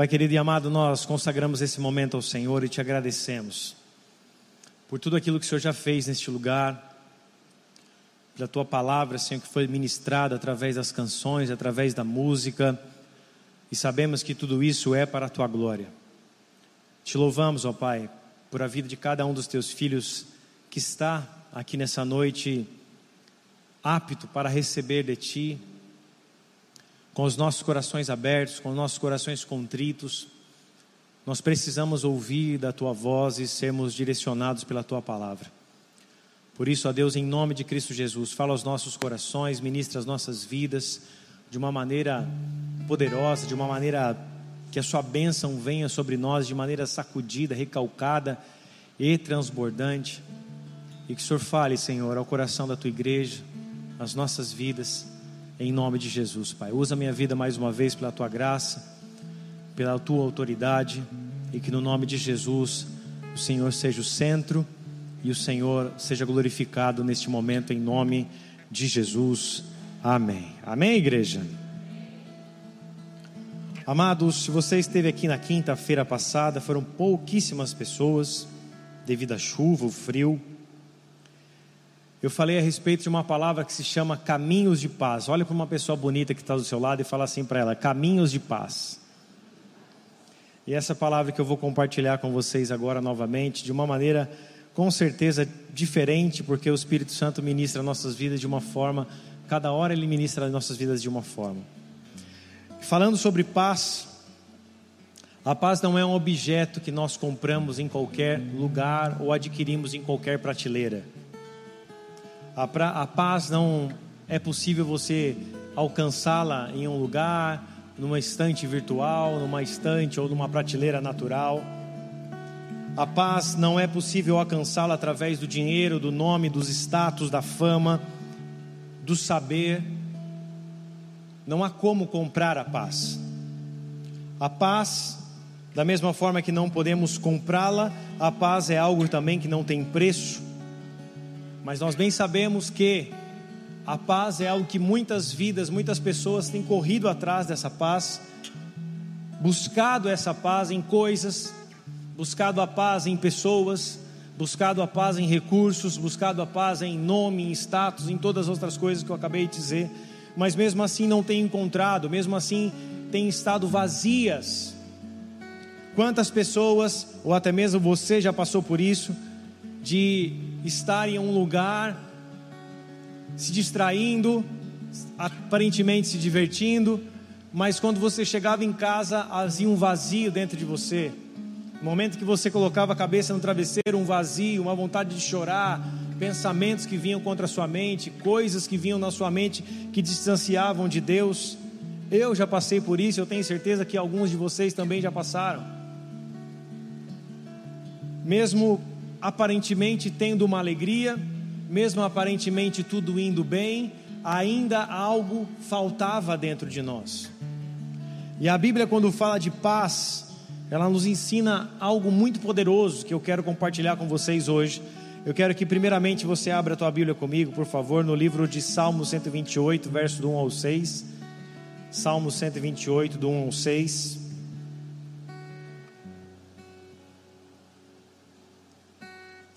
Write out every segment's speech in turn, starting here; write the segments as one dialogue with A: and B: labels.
A: Pai querido e amado, nós consagramos esse momento ao Senhor e te agradecemos por tudo aquilo que o Senhor já fez neste lugar, pela tua palavra, Senhor, que foi ministrada através das canções, através da música, e sabemos que tudo isso é para a tua glória. Te louvamos, ó Pai, por a vida de cada um dos teus filhos que está aqui nessa noite apto para receber de ti, com os nossos corações abertos, com os nossos corações contritos. Nós precisamos ouvir da tua voz e sermos direcionados pela tua palavra. Por isso, ó Deus, em nome de Cristo Jesus, fala aos nossos corações, ministra as nossas vidas de uma maneira poderosa, de uma maneira que a sua bênção venha sobre nós de maneira sacudida, recalcada e transbordante. E que o Senhor fale, Senhor, ao coração da tua igreja, às nossas vidas, em nome de Jesus, Pai. Usa minha vida mais uma vez pela tua graça, pela tua autoridade, e que no nome de Jesus o Senhor seja o centro e o Senhor seja glorificado neste momento, em nome de Jesus. Amém. Amém, igreja? Amados, se você esteve aqui na quinta-feira passada, foram pouquíssimas pessoas, devido à chuva, o frio. Eu falei a respeito de uma palavra que se chama caminhos de paz. Olha para uma pessoa bonita que está do seu lado e fala assim para ela: caminhos de paz. E essa palavra que eu vou compartilhar com vocês agora novamente, de uma maneira com certeza diferente, porque o Espírito Santo ministra nossas vidas de uma forma, cada hora ele ministra nossas vidas de uma forma. Falando sobre paz, a paz não é um objeto que nós compramos em qualquer lugar ou adquirimos em qualquer prateleira. A, pra, a paz não é possível você alcançá-la em um lugar, numa estante virtual, numa estante ou numa prateleira natural. A paz não é possível alcançá-la através do dinheiro, do nome, dos status, da fama, do saber não há como comprar a paz. A paz, da mesma forma que não podemos comprá-la, a paz é algo também que não tem preço. Mas nós bem sabemos que a paz é algo que muitas vidas, muitas pessoas têm corrido atrás dessa paz, buscado essa paz em coisas, buscado a paz em pessoas, buscado a paz em recursos, buscado a paz em nome, em status, em todas as outras coisas que eu acabei de dizer mas mesmo assim não tem encontrado, mesmo assim têm estado vazias. Quantas pessoas, ou até mesmo você já passou por isso, de estar em um lugar se distraindo, aparentemente se divertindo, mas quando você chegava em casa, havia um vazio dentro de você. No momento que você colocava a cabeça no travesseiro, um vazio, uma vontade de chorar, pensamentos que vinham contra a sua mente, coisas que vinham na sua mente que distanciavam de Deus. Eu já passei por isso, eu tenho certeza que alguns de vocês também já passaram. Mesmo aparentemente tendo uma alegria, mesmo aparentemente tudo indo bem, ainda algo faltava dentro de nós. E a Bíblia, quando fala de paz, ela nos ensina algo muito poderoso que eu quero compartilhar com vocês hoje eu quero que primeiramente você abra a tua Bíblia comigo, por favor, no livro de Salmo 128, verso do 1 ao 6. Salmo 128, do 1 ao 6.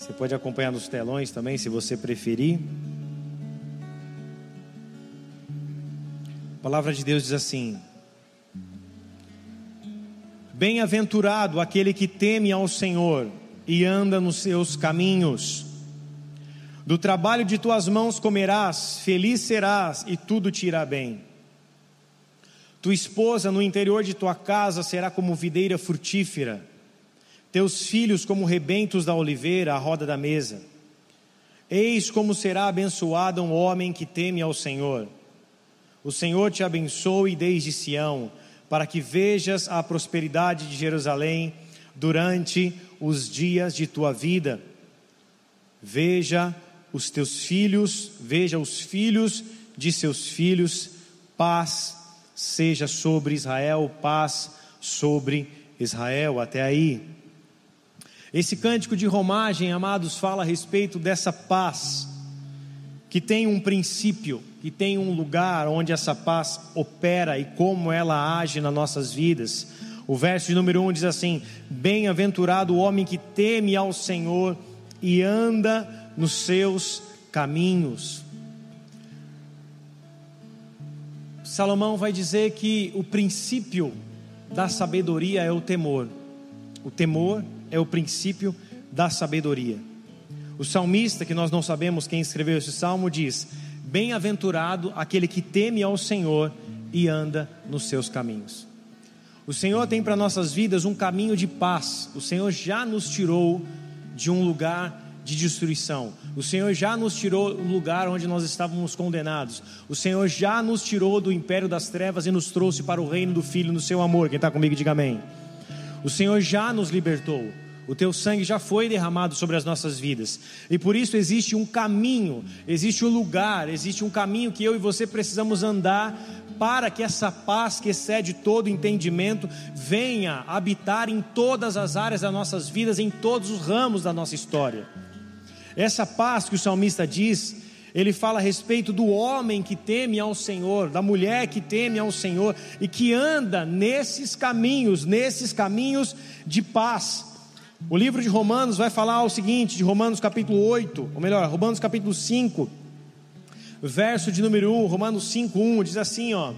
A: Você pode acompanhar nos telões também, se você preferir. A palavra de Deus diz assim: Bem-aventurado aquele que teme ao Senhor e anda nos seus caminhos. Do trabalho de tuas mãos comerás, feliz serás e tudo te irá bem. Tua esposa no interior de tua casa será como videira frutífera, teus filhos como rebentos da oliveira à roda da mesa. Eis como será abençoado um homem que teme ao Senhor. O Senhor te abençoe desde Sião, para que vejas a prosperidade de Jerusalém durante os dias de tua vida. Veja os teus filhos, veja os filhos de seus filhos, paz seja sobre Israel, paz sobre Israel. Até aí. Esse cântico de romagem, amados, fala a respeito dessa paz, que tem um princípio, que tem um lugar onde essa paz opera e como ela age nas nossas vidas O verso de número 1 diz assim: Bem-aventurado o homem que teme ao Senhor e anda nos seus caminhos. Salomão vai dizer que o princípio da sabedoria é o temor. O temor é o princípio da sabedoria. O salmista, que nós não sabemos quem escreveu esse salmo, diz: Bem-aventurado aquele que teme ao Senhor e anda nos seus caminhos. O Senhor tem para nossas vidas um caminho de paz. O Senhor já nos tirou de um lugar de destruição. O Senhor já nos tirou do lugar onde nós estávamos condenados. O Senhor já nos tirou do império das trevas e nos trouxe para o reino do Filho no seu amor. Quem está comigo, diga amém. O Senhor já nos libertou. O teu sangue já foi derramado sobre as nossas vidas. E por isso existe um caminho, existe um lugar, existe um caminho que eu e você precisamos andar para que essa paz que excede todo entendimento venha habitar em todas as áreas das nossas vidas, em todos os ramos da nossa história. Essa paz que o salmista diz, ele fala a respeito do homem que teme ao Senhor, da mulher que teme ao Senhor e que anda nesses caminhos, nesses caminhos de paz. O livro de Romanos vai falar o seguinte, de Romanos capítulo 8, ou melhor, Romanos capítulo 5, verso de número 1, Romanos 5, 1, diz assim: ó,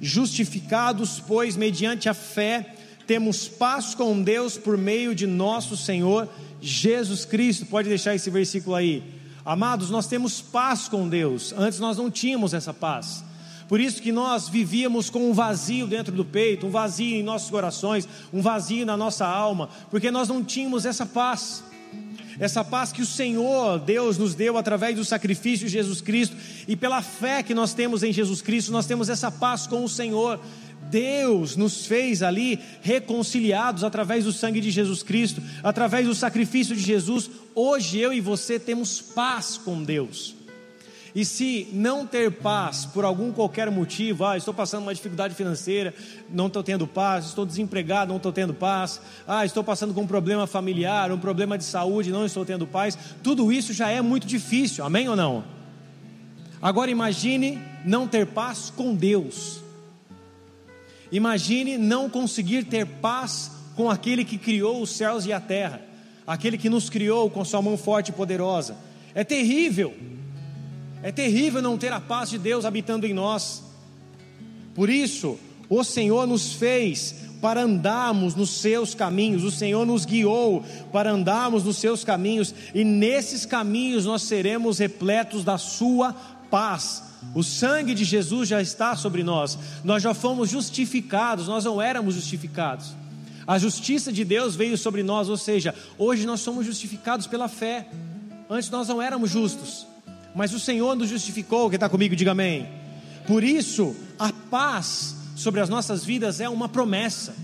A: Justificados, pois, mediante a fé, temos paz com Deus por meio de nosso Senhor Jesus Cristo. Pode deixar esse versículo aí. Amados, nós temos paz com Deus. Antes nós não tínhamos essa paz. Por isso que nós vivíamos com um vazio dentro do peito, um vazio em nossos corações, um vazio na nossa alma, porque nós não tínhamos essa paz essa paz que o Senhor, Deus, nos deu através do sacrifício de Jesus Cristo e pela fé que nós temos em Jesus Cristo, nós temos essa paz com o Senhor. Deus nos fez ali reconciliados através do sangue de Jesus Cristo, através do sacrifício de Jesus. Hoje eu e você temos paz com Deus. E se não ter paz por algum qualquer motivo, ah, estou passando uma dificuldade financeira, não estou tendo paz, estou desempregado, não estou tendo paz, ah, estou passando com um problema familiar, um problema de saúde, não estou tendo paz, tudo isso já é muito difícil, amém ou não? Agora imagine não ter paz com Deus. Imagine não conseguir ter paz com aquele que criou os céus e a terra, aquele que nos criou com sua mão forte e poderosa. É terrível. É terrível não ter a paz de Deus habitando em nós. Por isso, o Senhor nos fez para andarmos nos seus caminhos, o Senhor nos guiou para andarmos nos seus caminhos, e nesses caminhos nós seremos repletos da Sua paz. O sangue de Jesus já está sobre nós, nós já fomos justificados, nós não éramos justificados. A justiça de Deus veio sobre nós, ou seja, hoje nós somos justificados pela fé. Antes nós não éramos justos, mas o Senhor nos justificou. Quem está comigo, diga amém. Por isso, a paz sobre as nossas vidas é uma promessa.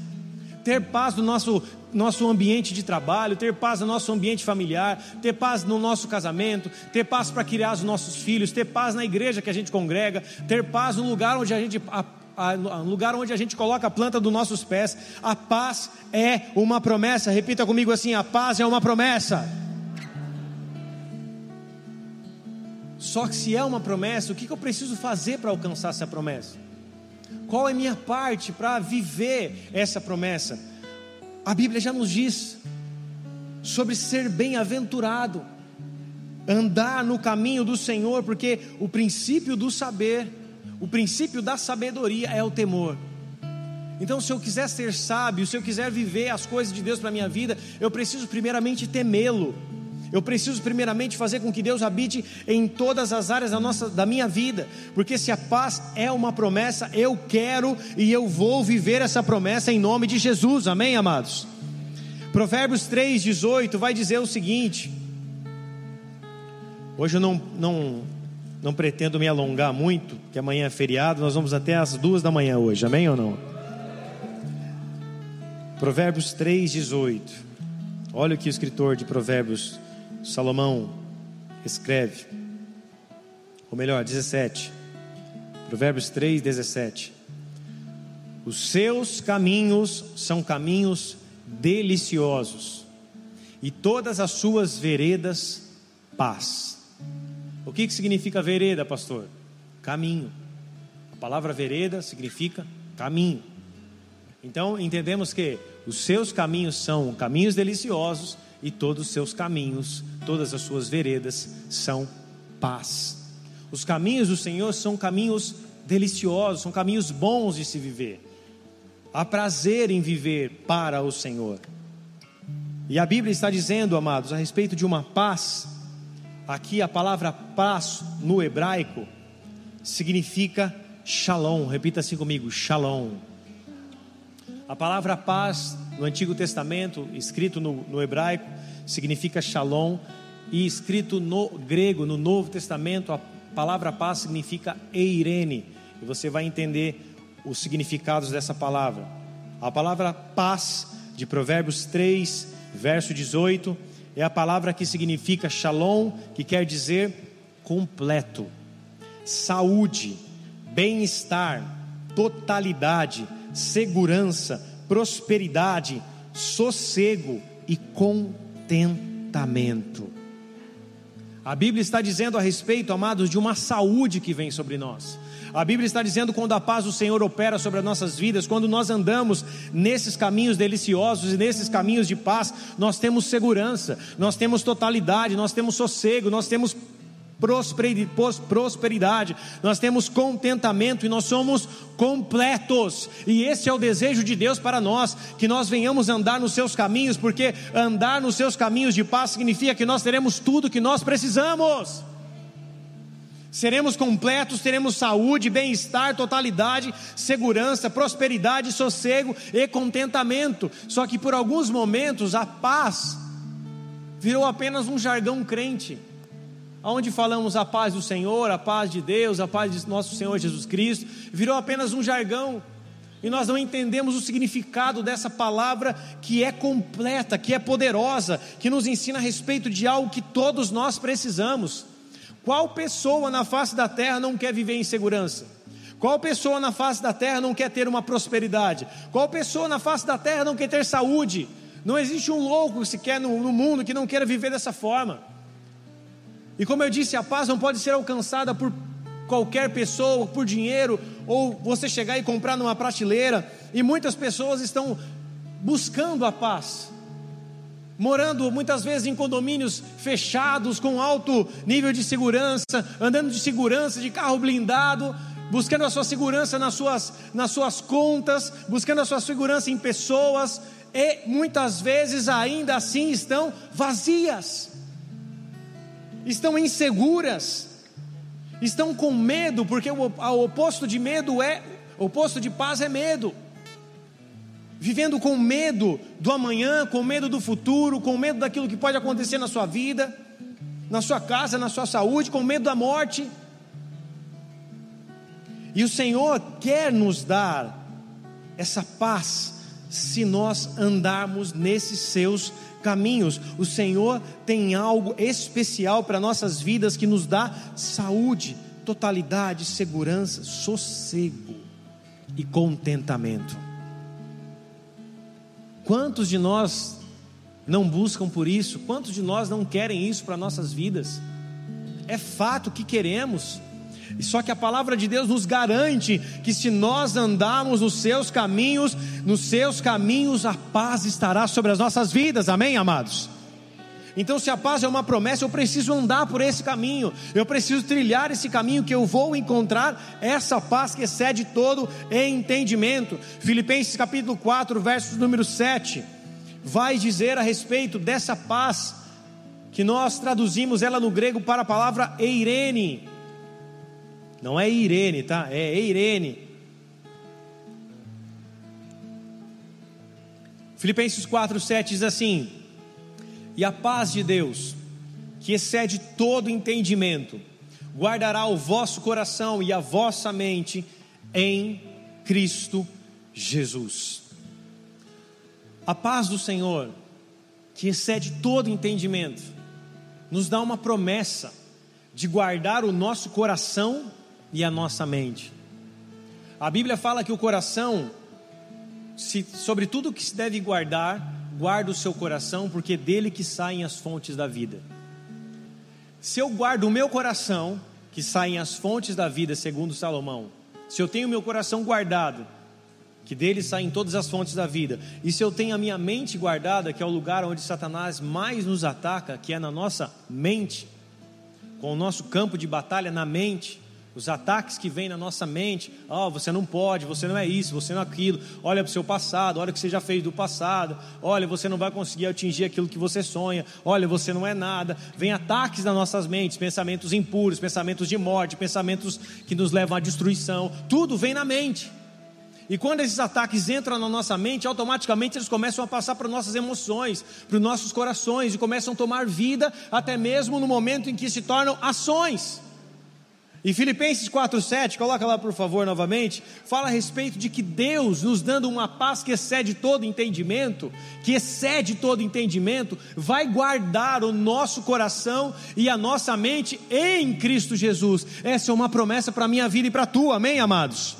A: Ter paz no nosso, nosso ambiente de trabalho, ter paz no nosso ambiente familiar, ter paz no nosso casamento, ter paz para criar os nossos filhos, ter paz na igreja que a gente congrega, ter paz no lugar onde a gente a, lugar onde a gente coloca a planta dos nossos pés. A paz é uma promessa. Repita comigo assim: a paz é uma promessa. Só que se é uma promessa, o que eu preciso fazer para alcançar essa promessa? Qual é a minha parte para viver essa promessa? A Bíblia já nos diz sobre ser bem-aventurado, andar no caminho do Senhor, porque o princípio do saber, o princípio da sabedoria é o temor. Então, se eu quiser ser sábio, se eu quiser viver as coisas de Deus para minha vida, eu preciso primeiramente temê-lo. Eu preciso primeiramente fazer com que Deus habite em todas as áreas da, nossa, da minha vida, porque se a paz é uma promessa, eu quero e eu vou viver essa promessa em nome de Jesus, amém, amados? Provérbios 3,18 vai dizer o seguinte: hoje eu não, não, não pretendo me alongar muito, que amanhã é feriado, nós vamos até as duas da manhã hoje, amém ou não? Provérbios 3,18. Olha o que o escritor de Provérbios Salomão escreve, ou melhor, 17, Provérbios 3, 17. Os seus caminhos são caminhos deliciosos, e todas as suas veredas, paz. O que, que significa vereda, pastor? Caminho. A palavra vereda significa caminho. Então entendemos que os seus caminhos são caminhos deliciosos e todos os seus caminhos, todas as suas veredas são paz. Os caminhos do Senhor são caminhos deliciosos, são caminhos bons de se viver. Há prazer em viver para o Senhor. E a Bíblia está dizendo, amados, a respeito de uma paz. Aqui a palavra paz no hebraico significa shalom. Repita assim comigo: shalom. A palavra paz no Antigo Testamento, escrito no, no hebraico, significa shalom, e escrito no grego, no Novo Testamento, a palavra paz significa eirene, e você vai entender os significados dessa palavra. A palavra paz, de Provérbios 3, verso 18, é a palavra que significa shalom, que quer dizer completo, saúde, bem-estar, totalidade segurança, prosperidade, sossego e contentamento. A Bíblia está dizendo a respeito, amados, de uma saúde que vem sobre nós. A Bíblia está dizendo quando a paz do Senhor opera sobre as nossas vidas, quando nós andamos nesses caminhos deliciosos e nesses caminhos de paz, nós temos segurança, nós temos totalidade, nós temos sossego, nós temos prosperidade, nós temos contentamento e nós somos completos. E esse é o desejo de Deus para nós, que nós venhamos andar nos seus caminhos, porque andar nos seus caminhos de paz significa que nós teremos tudo que nós precisamos. Seremos completos, teremos saúde, bem-estar, totalidade, segurança, prosperidade, sossego e contentamento. Só que por alguns momentos a paz virou apenas um jargão crente onde falamos a paz do Senhor, a paz de Deus, a paz de nosso Senhor Jesus Cristo, virou apenas um jargão. E nós não entendemos o significado dessa palavra que é completa, que é poderosa, que nos ensina a respeito de algo que todos nós precisamos. Qual pessoa na face da terra não quer viver em segurança? Qual pessoa na face da terra não quer ter uma prosperidade? Qual pessoa na face da terra não quer ter saúde? Não existe um louco sequer no, no mundo que não queira viver dessa forma. E como eu disse, a paz não pode ser alcançada por qualquer pessoa, por dinheiro, ou você chegar e comprar numa prateleira. E muitas pessoas estão buscando a paz, morando muitas vezes em condomínios fechados, com alto nível de segurança, andando de segurança, de carro blindado, buscando a sua segurança nas suas, nas suas contas, buscando a sua segurança em pessoas, e muitas vezes ainda assim estão vazias estão inseguras, estão com medo, porque o, oposto de medo é, o oposto de paz é medo. Vivendo com medo do amanhã, com medo do futuro, com medo daquilo que pode acontecer na sua vida, na sua casa, na sua saúde, com medo da morte. E o Senhor quer nos dar essa paz se nós andarmos nesses seus caminhos. O Senhor tem algo especial para nossas vidas que nos dá saúde, totalidade, segurança, sossego e contentamento. Quantos de nós não buscam por isso? Quantos de nós não querem isso para nossas vidas? É fato que queremos, só que a palavra de Deus nos garante que se nós andarmos nos seus caminhos, nos seus caminhos a paz estará sobre as nossas vidas. Amém, amados? Então, se a paz é uma promessa, eu preciso andar por esse caminho, eu preciso trilhar esse caminho que eu vou encontrar essa paz que excede todo entendimento. Filipenses capítulo 4, verso número 7, vai dizer a respeito dessa paz, que nós traduzimos ela no grego para a palavra eirene não é Irene, tá? É Eirene. Filipenses 4, 7 diz assim: E a paz de Deus, que excede todo entendimento, guardará o vosso coração e a vossa mente em Cristo Jesus. A paz do Senhor, que excede todo entendimento, nos dá uma promessa de guardar o nosso coração e a nossa mente. A Bíblia fala que o coração, se, sobre tudo que se deve guardar, guarda o seu coração, porque é dele que saem as fontes da vida. Se eu guardo o meu coração, que saem as fontes da vida, segundo Salomão, se eu tenho meu coração guardado, que dele saem todas as fontes da vida. E se eu tenho a minha mente guardada, que é o lugar onde Satanás mais nos ataca, que é na nossa mente, com o nosso campo de batalha na mente, os ataques que vêm na nossa mente, oh, você não pode, você não é isso, você não é aquilo, olha para o seu passado, olha o que você já fez do passado, olha, você não vai conseguir atingir aquilo que você sonha, olha, você não é nada. Vem ataques nas nossas mentes, pensamentos impuros, pensamentos de morte, pensamentos que nos levam à destruição, tudo vem na mente. E quando esses ataques entram na nossa mente, automaticamente eles começam a passar para nossas emoções, para os nossos corações e começam a tomar vida, até mesmo no momento em que se tornam ações. E Filipenses 4,7, coloca lá por favor novamente, fala a respeito de que Deus, nos dando uma paz que excede todo entendimento, que excede todo entendimento, vai guardar o nosso coração e a nossa mente em Cristo Jesus. Essa é uma promessa para a minha vida e para a tua, amém, amados?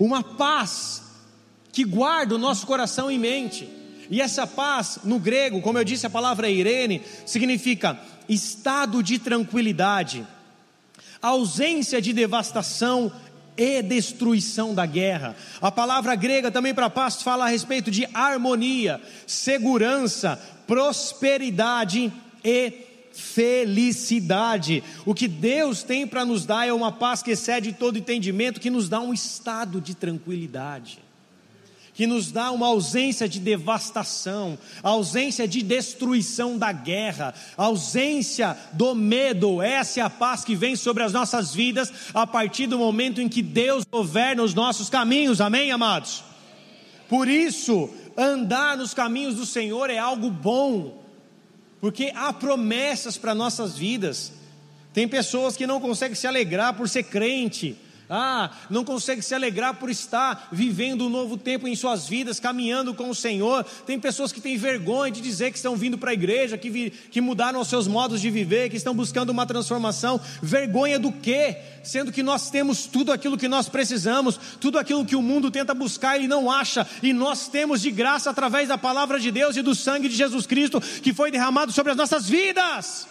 A: uma paz que guarda o nosso coração e mente. E essa paz, no grego, como eu disse, a palavra irene, significa estado de tranquilidade, ausência de devastação e destruição da guerra. A palavra grega também para paz fala a respeito de harmonia, segurança, prosperidade e felicidade. O que Deus tem para nos dar é uma paz que excede todo entendimento, que nos dá um estado de tranquilidade, que nos dá uma ausência de devastação, ausência de destruição da guerra, ausência do medo. Essa é a paz que vem sobre as nossas vidas a partir do momento em que Deus governa os nossos caminhos. Amém, amados? Por isso, andar nos caminhos do Senhor é algo bom porque há promessas para nossas vidas. Tem pessoas que não conseguem se alegrar por ser crente, ah, não consegue se alegrar por estar vivendo um novo tempo em suas vidas, caminhando com o Senhor. Tem pessoas que têm vergonha de dizer que estão vindo para a igreja, que, vi, que mudaram os seus modos de viver, que estão buscando uma transformação. Vergonha do quê? Sendo que nós temos tudo aquilo que nós precisamos, tudo aquilo que o mundo tenta buscar e não acha, e nós temos de graça através da palavra de Deus e do sangue de Jesus Cristo que foi derramado sobre as nossas vidas.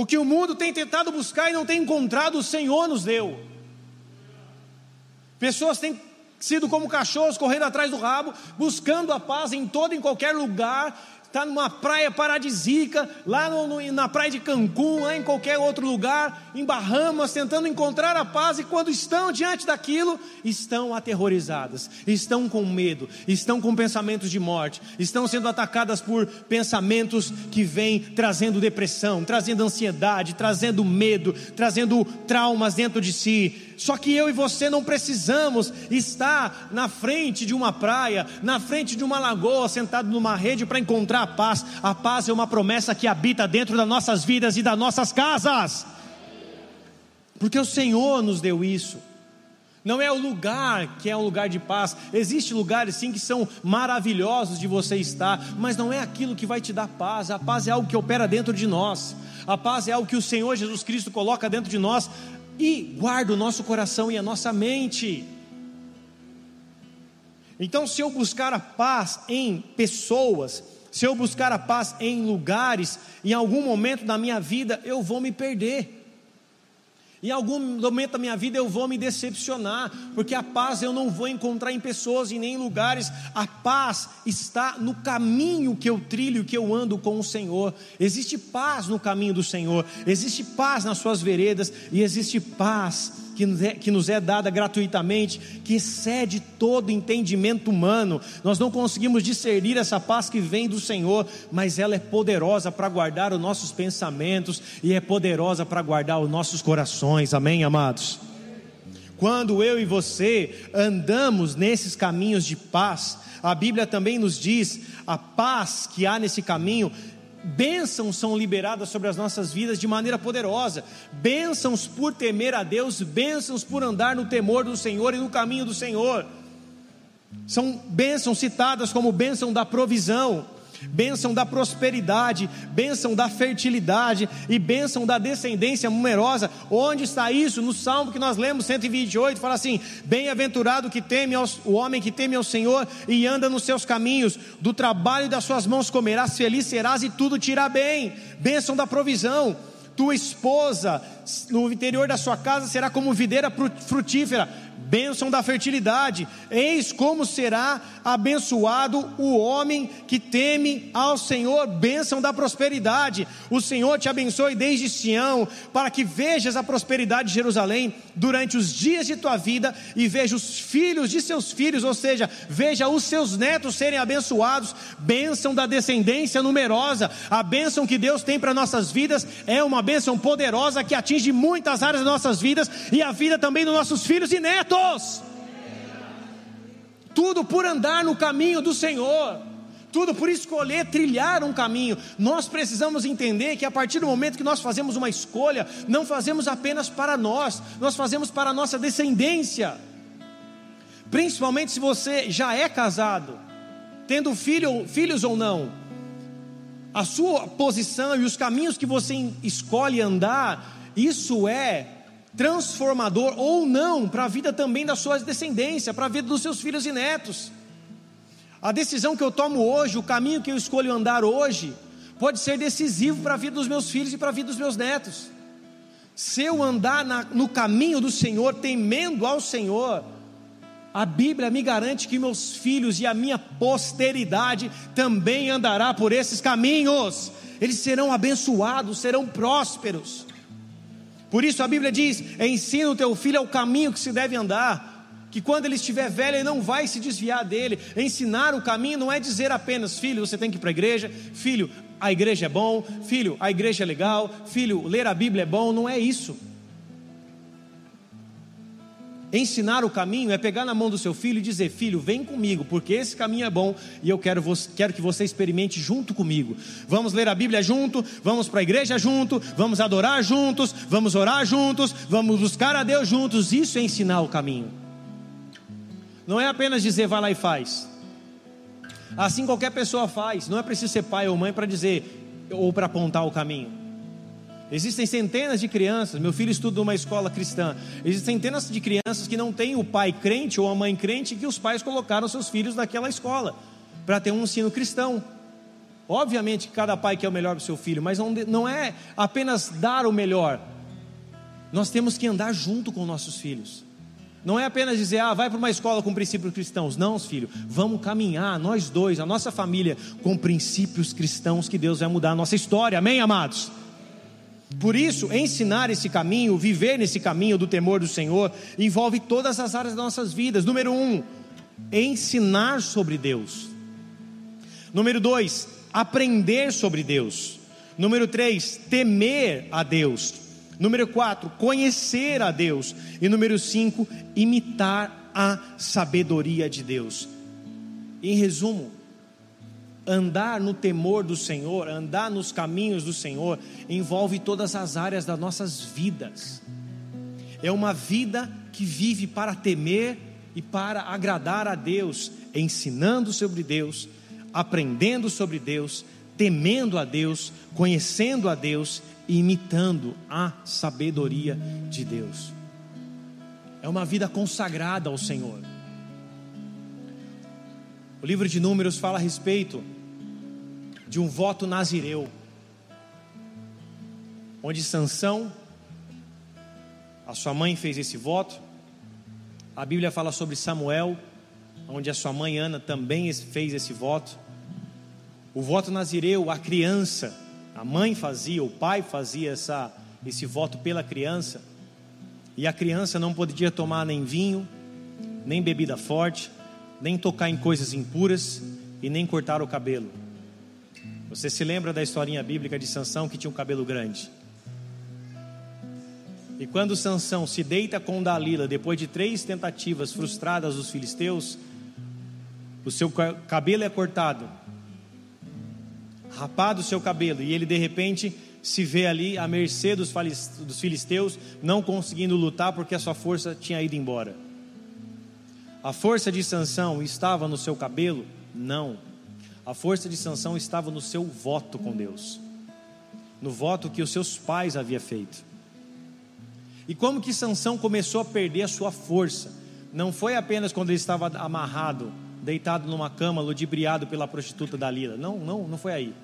A: O que o mundo tem tentado buscar e não tem encontrado, o Senhor nos deu. Pessoas têm sido como cachorros correndo atrás do rabo, buscando a paz em todo e em qualquer lugar, está numa praia paradisíaca, lá no, no, na praia de Cancún, lá em qualquer outro lugar, em Bahamas, tentando encontrar a paz, e quando estão diante daquilo, estão aterrorizadas, estão com medo, estão com pensamentos de morte, estão sendo atacadas por pensamentos que vêm trazendo depressão, trazendo ansiedade, trazendo medo, trazendo traumas dentro de si. Só que eu e você não precisamos estar na frente de uma praia, na frente de uma lagoa, sentado numa rede para encontrar a paz. A paz é uma promessa que habita dentro das nossas vidas e das nossas casas. Porque o Senhor nos deu isso. Não é o lugar que é um lugar de paz. Existem lugares sim que são maravilhosos de você estar, mas não é aquilo que vai te dar paz. A paz é algo que opera dentro de nós. A paz é algo que o Senhor Jesus Cristo coloca dentro de nós e guarda o nosso coração e a nossa mente. Então, se eu buscar a paz em pessoas, se eu buscar a paz em lugares, em algum momento da minha vida eu vou me perder. Em algum momento da minha vida eu vou me decepcionar, porque a paz eu não vou encontrar em pessoas e nem em lugares, a paz está no caminho que eu trilho, que eu ando com o Senhor. Existe paz no caminho do Senhor, existe paz nas suas veredas e existe paz que nos, é, que nos é dada gratuitamente, que excede todo entendimento humano. Nós não conseguimos discernir essa paz que vem do Senhor, mas ela é poderosa para guardar os nossos pensamentos e é poderosa para guardar os nossos corações. Amém, amados? Quando eu e você andamos nesses caminhos de paz, a Bíblia também nos diz a paz que há nesse caminho bênçãos são liberadas sobre as nossas vidas de maneira poderosa, bênçãos por temer a Deus, bênçãos por andar no temor do Senhor e no caminho do Senhor. São bênçãos citadas como bênção da provisão, bênção da prosperidade, bênção da fertilidade e bênção da descendência numerosa. Onde está isso? No salmo que nós lemos, 128, fala assim: Bem-aventurado que teme aos, o homem que teme ao Senhor e anda nos seus caminhos, do trabalho das suas mãos comerás, feliz serás e tudo te irá bem. Bênção da provisão. Tua esposa no interior da sua casa será como videira frutífera, bênção da fertilidade. Eis como será abençoado o homem que teme ao Senhor, bênção da prosperidade. O Senhor te abençoe desde Sião, para que vejas a prosperidade de Jerusalém durante os dias de tua vida e veja os filhos de seus filhos, ou seja, veja os seus netos serem abençoados, bênção da descendência numerosa. A bênção que Deus tem para nossas vidas é uma bênção poderosa que atinge muitas áreas das nossas vidas e a vida também dos nossos filhos e netos. Tudo por andar no caminho do Senhor. Tudo por escolher trilhar um caminho. Nós precisamos entender que a partir do momento que nós fazemos uma escolha, não fazemos apenas para nós, nós fazemos para a nossa descendência. Principalmente se você já é casado, tendo filho, filhos ou não. A sua posição e os caminhos que você escolhe andar, isso é transformador ou não para a vida também da sua descendência, para a vida dos seus filhos e netos. A decisão que eu tomo hoje, o caminho que eu escolho andar hoje, pode ser decisivo para a vida dos meus filhos e para a vida dos meus netos. Se eu andar na, no caminho do Senhor, temendo ao Senhor, a Bíblia me garante que meus filhos e a minha posteridade também andará por esses caminhos. Eles serão abençoados, serão prósperos. Por isso a Bíblia diz: ensina o teu filho ao caminho que se deve andar, que quando ele estiver velho ele não vai se desviar dele. Ensinar o caminho não é dizer apenas, filho, você tem que ir para a igreja, filho, a igreja é bom, filho, a igreja é legal, filho, ler a Bíblia é bom, não é isso. Ensinar o caminho é pegar na mão do seu filho e dizer: Filho, vem comigo, porque esse caminho é bom e eu quero, quero que você experimente junto comigo. Vamos ler a Bíblia junto, vamos para a igreja junto, vamos adorar juntos, vamos orar juntos, vamos buscar a Deus juntos. Isso é ensinar o caminho. Não é apenas dizer, vai lá e faz. Assim qualquer pessoa faz, não é preciso ser pai ou mãe para dizer ou para apontar o caminho. Existem centenas de crianças, meu filho estuda numa escola cristã. Existem centenas de crianças que não têm o pai crente ou a mãe crente que os pais colocaram seus filhos naquela escola para ter um ensino cristão. Obviamente que cada pai quer o melhor para o seu filho, mas não, não é apenas dar o melhor. Nós temos que andar junto com nossos filhos. Não é apenas dizer, ah, vai para uma escola com princípios cristãos. Não, filho, vamos caminhar, nós dois, a nossa família, com princípios cristãos que Deus vai mudar a nossa história. Amém, amados? Por isso, ensinar esse caminho, viver nesse caminho do temor do Senhor, envolve todas as áreas das nossas vidas. Número um, ensinar sobre Deus. Número dois, aprender sobre Deus. Número três, temer a Deus. Número quatro, conhecer a Deus. E número cinco, imitar a sabedoria de Deus. Em resumo, Andar no temor do Senhor, andar nos caminhos do Senhor, envolve todas as áreas das nossas vidas. É uma vida que vive para temer e para agradar a Deus, ensinando sobre Deus, aprendendo sobre Deus, temendo a Deus, conhecendo a Deus e imitando a sabedoria de Deus. É uma vida consagrada ao Senhor. O livro de Números fala a respeito de um voto nazireu, onde Sansão, a sua mãe fez esse voto. A Bíblia fala sobre Samuel, onde a sua mãe Ana também fez esse voto. O voto nazireu, a criança, a mãe fazia, o pai fazia essa, esse voto pela criança, e a criança não podia tomar nem vinho, nem bebida forte, nem tocar em coisas impuras e nem cortar o cabelo. Você se lembra da historinha bíblica de Sansão que tinha um cabelo grande? E quando Sansão se deita com Dalila, depois de três tentativas frustradas dos filisteus, o seu cabelo é cortado, rapado o seu cabelo, e ele de repente se vê ali à mercê dos filisteus, não conseguindo lutar porque a sua força tinha ido embora. A força de Sansão estava no seu cabelo? Não. A força de Sansão estava no seu voto com Deus. No voto que os seus pais haviam feito. E como que Sansão começou a perder a sua força? Não foi apenas quando ele estava amarrado, deitado numa cama, ludibriado pela prostituta Dalila. Não, não, não foi aí.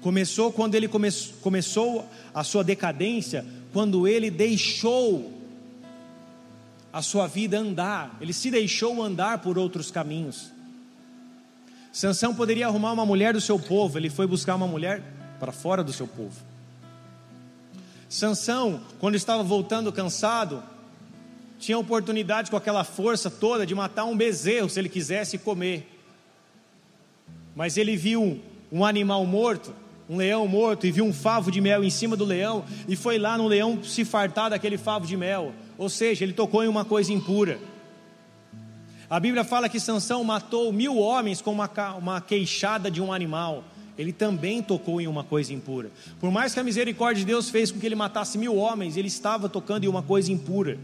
A: Começou quando ele come, começou a sua decadência, quando ele deixou a sua vida andar, ele se deixou andar por outros caminhos. Sansão poderia arrumar uma mulher do seu povo, ele foi buscar uma mulher para fora do seu povo. Sansão, quando estava voltando cansado, tinha oportunidade com aquela força toda de matar um bezerro se ele quisesse comer. Mas ele viu um animal morto, um leão morto, e viu um favo de mel em cima do leão, e foi lá no leão se fartar daquele favo de mel. Ou seja, ele tocou em uma coisa impura. A Bíblia fala que Sansão matou mil homens com uma, uma queixada de um animal. Ele também tocou em uma coisa impura. Por mais que a misericórdia de Deus fez com que ele matasse mil homens, ele estava tocando em uma coisa impura.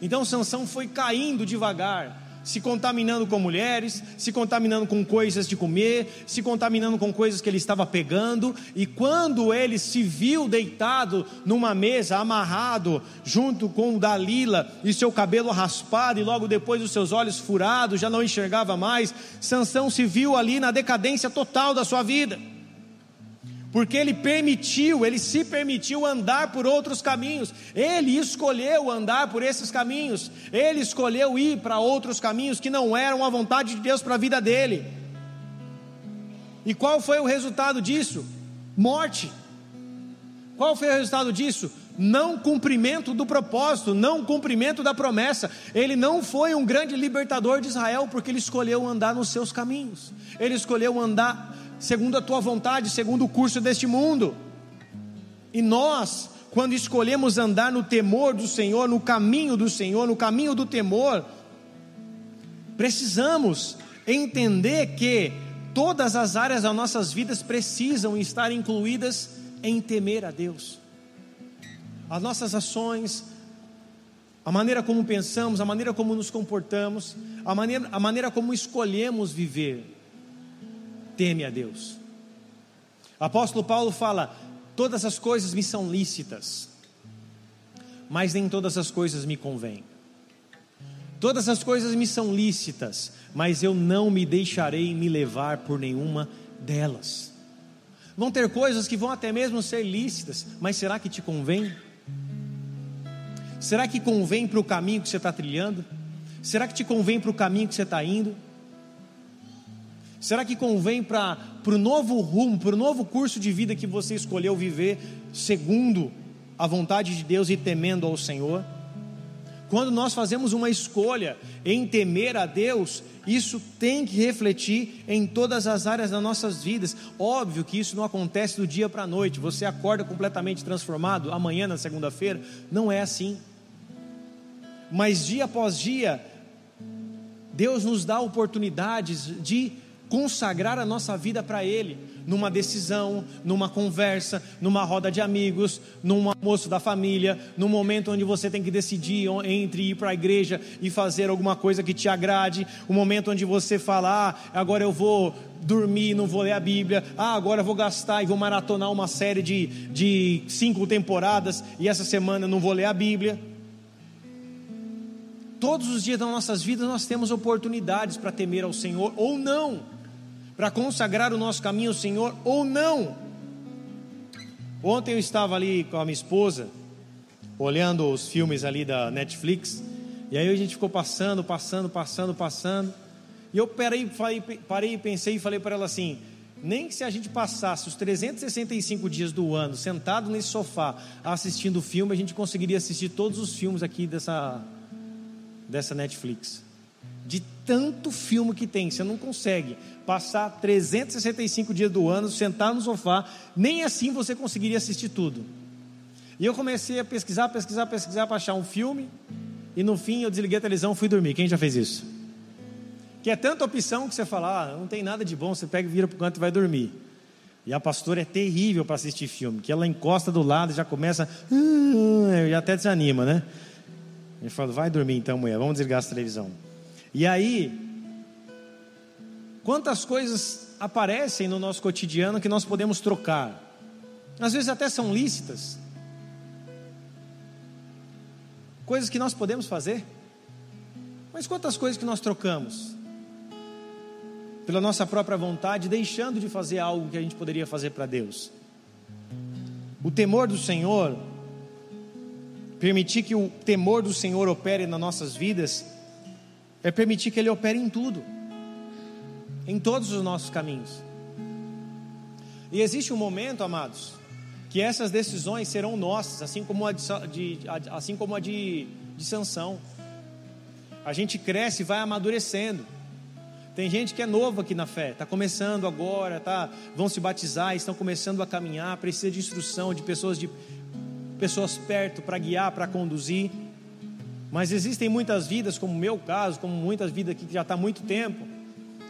A: Então Sansão foi caindo devagar, se contaminando com mulheres, se contaminando com coisas de comer, se contaminando com coisas que ele estava pegando, e quando ele se viu deitado numa mesa, amarrado, junto com Dalila, e seu cabelo raspado, e logo depois os seus olhos furados, já não enxergava mais, Sansão se viu ali na decadência total da sua vida porque ele permitiu, ele se permitiu andar por outros caminhos, ele escolheu andar por esses caminhos, ele escolheu ir para outros caminhos que não eram a vontade de Deus para a vida dele. E qual foi o resultado disso? Morte. Qual foi o resultado disso? Não cumprimento do propósito, não cumprimento da promessa. Ele não foi um grande libertador de Israel porque ele escolheu andar nos seus caminhos. Ele escolheu andar segundo a tua vontade, segundo o curso deste mundo. E nós, quando escolhemos andar no temor do Senhor, no caminho do Senhor, no caminho do temor, precisamos entender que todas as áreas das nossas vidas precisam estar incluídas em temer a Deus. As nossas ações, a maneira como pensamos, a maneira como nos comportamos, a maneira, a maneira como escolhemos viver teme a Deus. O apóstolo Paulo fala: todas as coisas me são lícitas, mas nem todas as coisas me convêm. Todas as coisas me são lícitas, mas eu não me deixarei me levar por nenhuma delas. Vão ter coisas que vão até mesmo ser lícitas, mas será que te convém? Será que convém para o caminho que você está trilhando? Será que te convém para o caminho que você está indo? Será que convém para o novo rumo, para o novo curso de vida que você escolheu viver segundo a vontade de Deus e temendo ao Senhor? Quando nós fazemos uma escolha em temer a Deus, isso tem que refletir em todas as áreas das nossas vidas. Óbvio que isso não acontece do dia para a noite, você acorda completamente transformado amanhã, na segunda-feira. Não é assim. Mas dia após dia, Deus nos dá oportunidades de consagrar a nossa vida para Ele, numa decisão, numa conversa, numa roda de amigos, num almoço da família, num momento onde você tem que decidir entre ir para a igreja e fazer alguma coisa que te agrade, o um momento onde você fala, ah, agora eu vou dormir, não vou ler a Bíblia, ah, agora eu vou gastar e vou maratonar uma série de, de cinco temporadas e essa semana não vou ler a Bíblia. Todos os dias das nossas vidas nós temos oportunidades para temer ao Senhor ou não para consagrar o nosso caminho ao Senhor ou não. Ontem eu estava ali com a minha esposa, olhando os filmes ali da Netflix, e aí a gente ficou passando, passando, passando, passando. E eu parei, falei, parei pensei e falei para ela assim: nem que se a gente passasse os 365 dias do ano sentado nesse sofá assistindo filme, a gente conseguiria assistir todos os filmes aqui dessa, dessa Netflix de tanto filme que tem, você não consegue passar 365 dias do ano, sentar no sofá, nem assim você conseguiria assistir tudo. E eu comecei a pesquisar, pesquisar, pesquisar para achar um filme, e no fim eu desliguei a televisão e fui dormir. Quem já fez isso? Que é tanta opção que você fala, ah, não tem nada de bom, você pega, vira para o canto e vai dormir. E a pastora é terrível para assistir filme, que ela encosta do lado e já começa, uh, já até desanima, né? Ele fala, vai dormir então, mulher, vamos desligar essa televisão. E aí, quantas coisas aparecem no nosso cotidiano que nós podemos trocar? Às vezes até são lícitas. Coisas que nós podemos fazer. Mas quantas coisas que nós trocamos? pela nossa própria vontade, deixando de fazer algo que a gente poderia fazer para Deus. O temor do Senhor, permitir que o temor do Senhor opere nas nossas vidas, é permitir que Ele opere em tudo, em todos os nossos caminhos. E existe um momento, amados, que essas decisões serão nossas, assim como a de, assim como a de, de Sansão. A gente cresce e vai amadurecendo. Tem gente que é novo aqui na fé, está começando agora, tá, vão se batizar, estão começando a caminhar, precisa de instrução, de pessoas de pessoas perto para guiar, para conduzir. Mas existem muitas vidas, como o meu caso, como muitas vidas aqui que já está há muito tempo,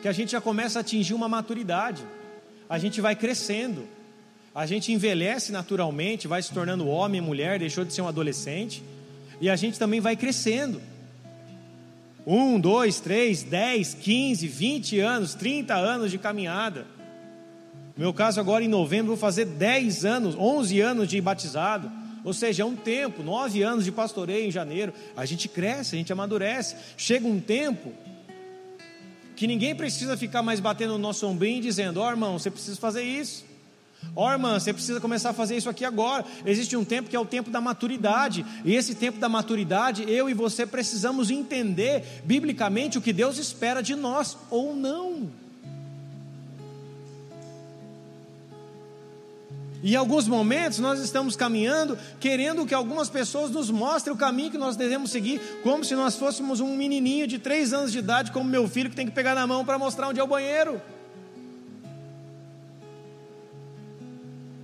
A: que a gente já começa a atingir uma maturidade. A gente vai crescendo. A gente envelhece naturalmente, vai se tornando homem mulher, deixou de ser um adolescente, e a gente também vai crescendo. Um, dois, três, dez, quinze, vinte anos, trinta anos de caminhada. No meu caso, agora em novembro, vou fazer dez anos, onze anos de batizado. Ou seja, é um tempo, nove anos de pastoreio em janeiro. A gente cresce, a gente amadurece. Chega um tempo que ninguém precisa ficar mais batendo no nosso ombrinho e dizendo: Ó oh, irmão, você precisa fazer isso. Ó oh, irmã, você precisa começar a fazer isso aqui agora. Existe um tempo que é o tempo da maturidade, e esse tempo da maturidade, eu e você precisamos entender biblicamente o que Deus espera de nós ou não. E em alguns momentos nós estamos caminhando, querendo que algumas pessoas nos mostrem o caminho que nós devemos seguir, como se nós fôssemos um menininho de três anos de idade, como meu filho, que tem que pegar na mão para mostrar onde é o banheiro.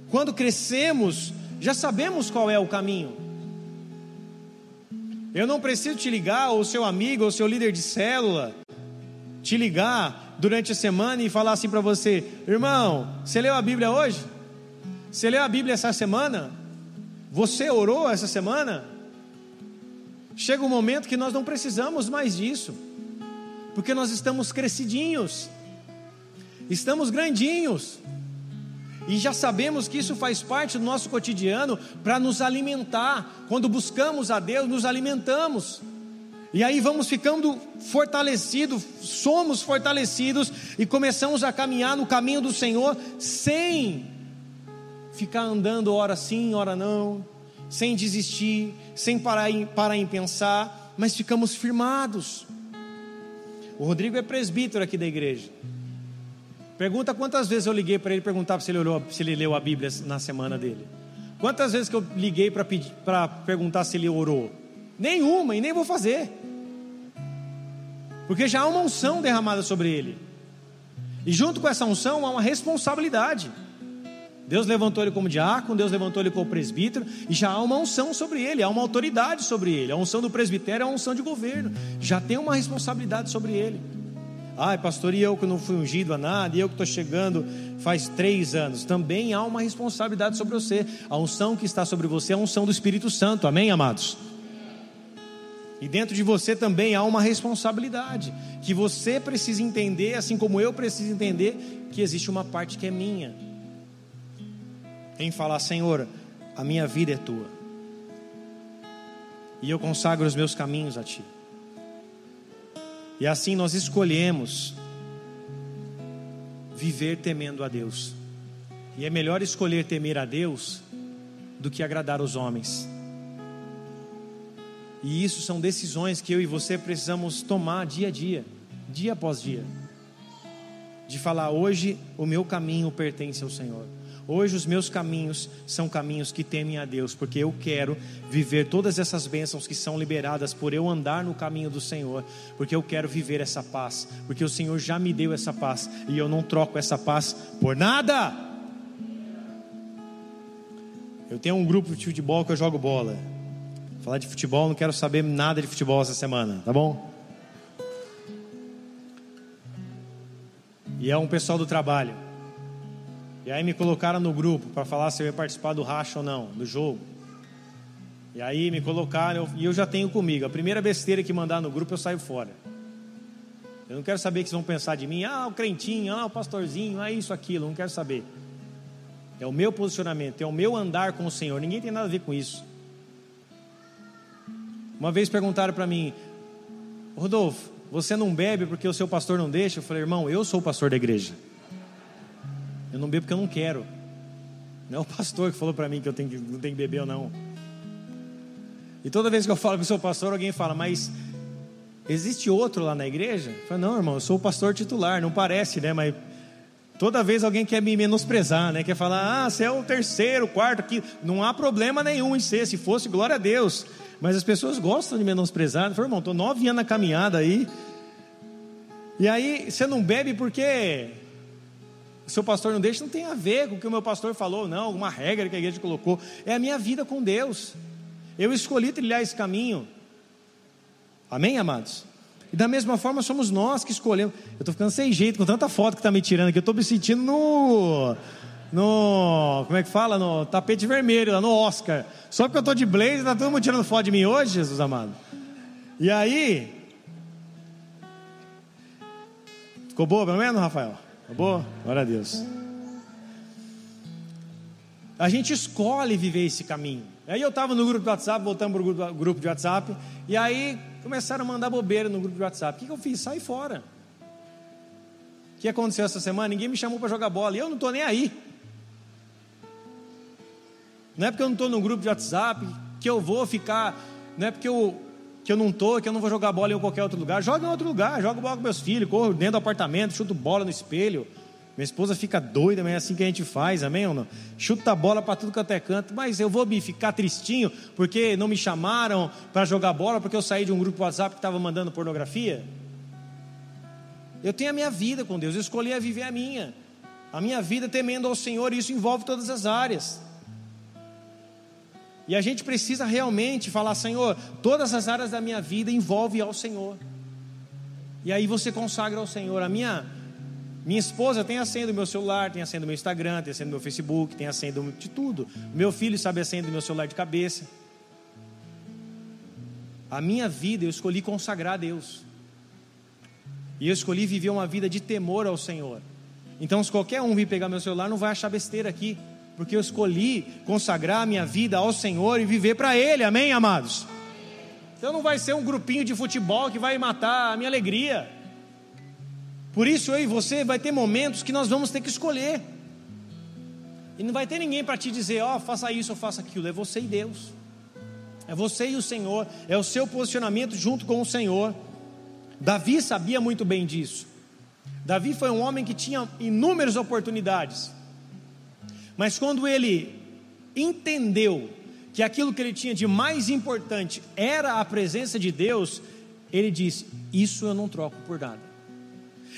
A: Quando crescemos, já sabemos qual é o caminho. Eu não preciso te ligar, ou seu amigo, ou seu líder de célula, te ligar durante a semana e falar assim para você: irmão, você leu a Bíblia hoje? Você leu a Bíblia essa semana? Você orou essa semana? Chega um momento que nós não precisamos mais disso, porque nós estamos crescidinhos, estamos grandinhos, e já sabemos que isso faz parte do nosso cotidiano para nos alimentar. Quando buscamos a Deus, nos alimentamos. E aí vamos ficando fortalecidos, somos fortalecidos e começamos a caminhar no caminho do Senhor sem ficar andando hora sim, hora não, sem desistir, sem parar em, parar em pensar, mas ficamos firmados. O Rodrigo é presbítero aqui da igreja. Pergunta quantas vezes eu liguei para ele perguntar se ele, olhou, se ele leu a Bíblia na semana dele. Quantas vezes que eu liguei para perguntar se ele orou? Nenhuma, e nem vou fazer. Porque já há uma unção derramada sobre ele. E junto com essa unção há uma responsabilidade. Deus levantou ele como diácono, Deus levantou ele como presbítero, e já há uma unção sobre ele, há uma autoridade sobre ele. A unção do presbitério é a unção de governo, já tem uma responsabilidade sobre ele. Ai, pastor, e eu que não fui ungido a nada, e eu que estou chegando faz três anos. Também há uma responsabilidade sobre você. A unção que está sobre você é a unção do Espírito Santo, amém, amados? E dentro de você também há uma responsabilidade que você precisa entender, assim como eu preciso entender, que existe uma parte que é minha. Em falar, Senhor, a minha vida é tua. E eu consagro os meus caminhos a ti. E assim nós escolhemos viver temendo a Deus. E é melhor escolher temer a Deus do que agradar os homens. E isso são decisões que eu e você precisamos tomar dia a dia, dia após dia. De falar, hoje o meu caminho pertence ao Senhor. Hoje os meus caminhos são caminhos que temem a Deus, porque eu quero viver todas essas bênçãos que são liberadas por eu andar no caminho do Senhor, porque eu quero viver essa paz, porque o Senhor já me deu essa paz e eu não troco essa paz por nada. Eu tenho um grupo de futebol que eu jogo bola. Falar de futebol, não quero saber nada de futebol essa semana, tá bom? E é um pessoal do trabalho. E aí me colocaram no grupo para falar se eu ia participar do racha ou não, do jogo. E aí me colocaram, e eu já tenho comigo. A primeira besteira que mandar no grupo eu saio fora. Eu não quero saber o que vão pensar de mim. Ah, o crentinho, ah, o pastorzinho, ah, isso, aquilo. Não quero saber. É o meu posicionamento, é o meu andar com o Senhor. Ninguém tem nada a ver com isso. Uma vez perguntaram para mim, Rodolfo, você não bebe porque o seu pastor não deixa. Eu falei, irmão, eu sou o pastor da igreja. Eu não bebo porque eu não quero. Não é o pastor que falou para mim que eu tenho que, não tenho que beber ou não. E toda vez que eu falo com o seu pastor, alguém fala, mas existe outro lá na igreja? Eu falo, não, irmão, eu sou o pastor titular. Não parece, né? Mas toda vez alguém quer me menosprezar, né? Quer falar, ah, você é o terceiro, quarto aqui. Não há problema nenhum em ser. Se fosse, glória a Deus. Mas as pessoas gostam de menosprezar. Eu falo, irmão, estou nove anos na caminhada aí. E aí, você não bebe porque seu pastor não deixa, não tem a ver com o que o meu pastor falou, não, alguma regra que a igreja colocou. É a minha vida com Deus. Eu escolhi trilhar esse caminho. Amém, amados? E da mesma forma somos nós que escolhemos. Eu estou ficando sem jeito com tanta foto que está me tirando aqui. Eu estou me sentindo no. No. Como é que fala? No tapete vermelho, lá no Oscar. Só porque eu estou de blazer, está todo mundo tirando foto de mim hoje, Jesus amado. E aí. Ficou boa, pelo menos, Rafael? Tá bom? Glória a Deus. A gente escolhe viver esse caminho. Aí eu estava no grupo de WhatsApp, voltando para o grupo de WhatsApp, e aí começaram a mandar bobeira no grupo de WhatsApp. O que, que eu fiz? Saí fora. O que aconteceu essa semana? Ninguém me chamou para jogar bola, e eu não estou nem aí. Não é porque eu não estou no grupo de WhatsApp que eu vou ficar, não é porque eu que eu não tô, que eu não vou jogar bola em qualquer outro lugar. Joga em outro lugar, joga bola com meus filhos, corro dentro do apartamento, chuto bola no espelho. Minha esposa fica doida, mas é assim que a gente faz, amém ou não? Chuta a bola para tudo quanto é canto, mas eu vou me ficar tristinho porque não me chamaram para jogar bola, porque eu saí de um grupo WhatsApp que estava mandando pornografia? Eu tenho a minha vida com Deus, eu escolhi a viver a minha. A minha vida temendo ao Senhor, e isso envolve todas as áreas. E a gente precisa realmente falar, Senhor, todas as áreas da minha vida envolvem ao Senhor. E aí você consagra ao Senhor. A minha minha esposa tem a senha do meu celular, tem a senha do meu Instagram, tem a senha do meu Facebook, tem a senha de tudo. Meu filho sabe a senha do meu celular de cabeça. A minha vida eu escolhi consagrar a Deus. E eu escolhi viver uma vida de temor ao Senhor. Então, se qualquer um vir pegar meu celular, não vai achar besteira aqui porque eu escolhi consagrar a minha vida ao Senhor e viver para Ele, amém, amados? Então não vai ser um grupinho de futebol que vai matar a minha alegria. Por isso eu e você vai ter momentos que nós vamos ter que escolher. E não vai ter ninguém para te dizer, ó, oh, faça isso ou faça aquilo. É você e Deus. É você e o Senhor. É o seu posicionamento junto com o Senhor. Davi sabia muito bem disso. Davi foi um homem que tinha inúmeras oportunidades. Mas quando ele entendeu que aquilo que ele tinha de mais importante era a presença de Deus, ele disse: Isso eu não troco por nada.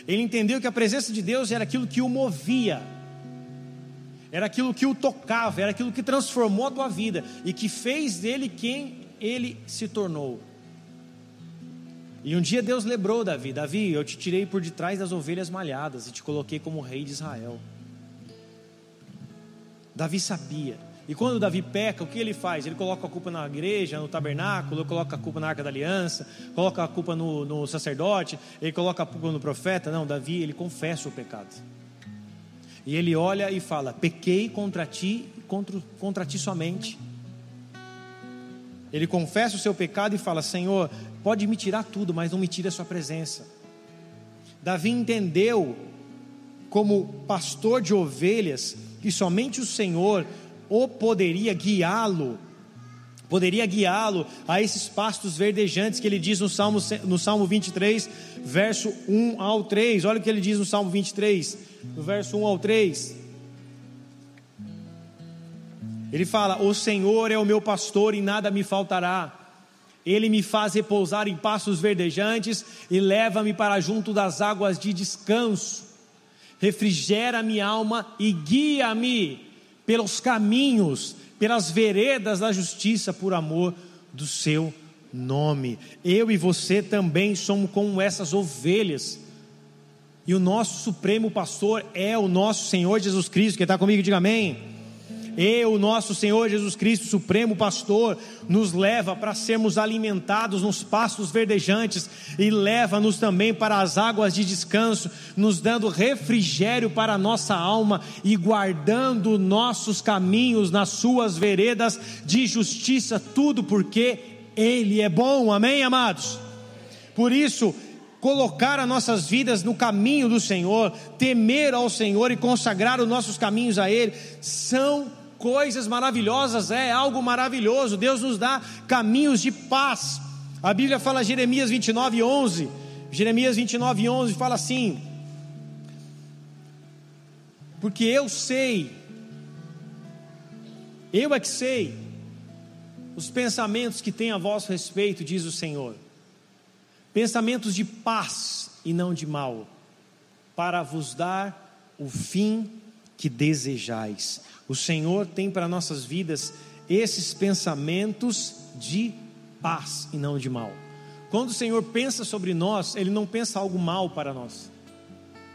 A: Ele entendeu que a presença de Deus era aquilo que o movia, era aquilo que o tocava, era aquilo que transformou a tua vida e que fez dele quem ele se tornou. E um dia Deus lembrou Davi: Davi, eu te tirei por detrás das ovelhas malhadas e te coloquei como rei de Israel. Davi sabia. E quando Davi peca, o que ele faz? Ele coloca a culpa na igreja, no tabernáculo, coloca a culpa na arca da aliança, coloca a culpa no, no sacerdote, ele coloca a culpa no profeta. Não, Davi, ele confessa o pecado. E ele olha e fala: Pequei contra ti contra, contra ti somente. Ele confessa o seu pecado e fala: Senhor, pode me tirar tudo, mas não me tire a sua presença. Davi entendeu, como pastor de ovelhas, que somente o Senhor o poderia guiá-lo, poderia guiá-lo a esses pastos verdejantes que ele diz no Salmo, no Salmo 23, verso 1 ao 3. Olha o que ele diz no Salmo 23, no verso 1 ao 3. Ele fala: O Senhor é o meu pastor e nada me faltará. Ele me faz repousar em pastos verdejantes e leva-me para junto das águas de descanso refrigera minha alma e guia-me pelos caminhos, pelas veredas da justiça, por amor do seu nome. Eu e você também somos como essas ovelhas. E o nosso supremo pastor é o nosso Senhor Jesus Cristo. Quem está comigo, diga amém. E o nosso Senhor Jesus Cristo, Supremo Pastor, nos leva para sermos alimentados nos pastos verdejantes e leva-nos também para as águas de descanso, nos dando refrigério para a nossa alma e guardando nossos caminhos nas suas veredas de justiça, tudo porque Ele é bom, amém, amados? Por isso, colocar as nossas vidas no caminho do Senhor, temer ao Senhor e consagrar os nossos caminhos a Ele, são coisas maravilhosas, é algo maravilhoso. Deus nos dá caminhos de paz. A Bíblia fala Jeremias 29, 11. Jeremias 29, 11 fala assim: Porque eu sei, eu é que sei, os pensamentos que tem a vosso respeito, diz o Senhor pensamentos de paz e não de mal, para vos dar o fim que desejais. O Senhor tem para nossas vidas esses pensamentos de paz e não de mal. Quando o Senhor pensa sobre nós, Ele não pensa algo mal para nós.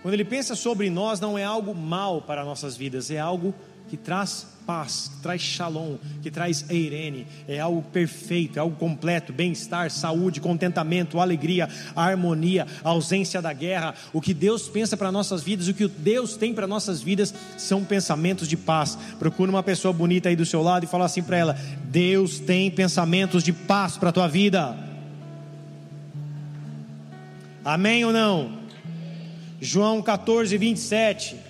A: Quando Ele pensa sobre nós, não é algo mal para nossas vidas, é algo que traz paz, que traz shalom, que traz eirene, é algo perfeito, é algo completo, bem-estar, saúde, contentamento, alegria, harmonia, ausência da guerra. O que Deus pensa para nossas vidas, o que Deus tem para nossas vidas são pensamentos de paz. Procura uma pessoa bonita aí do seu lado e fala assim para ela: Deus tem pensamentos de paz para a tua vida. Amém ou não? João 14, 27.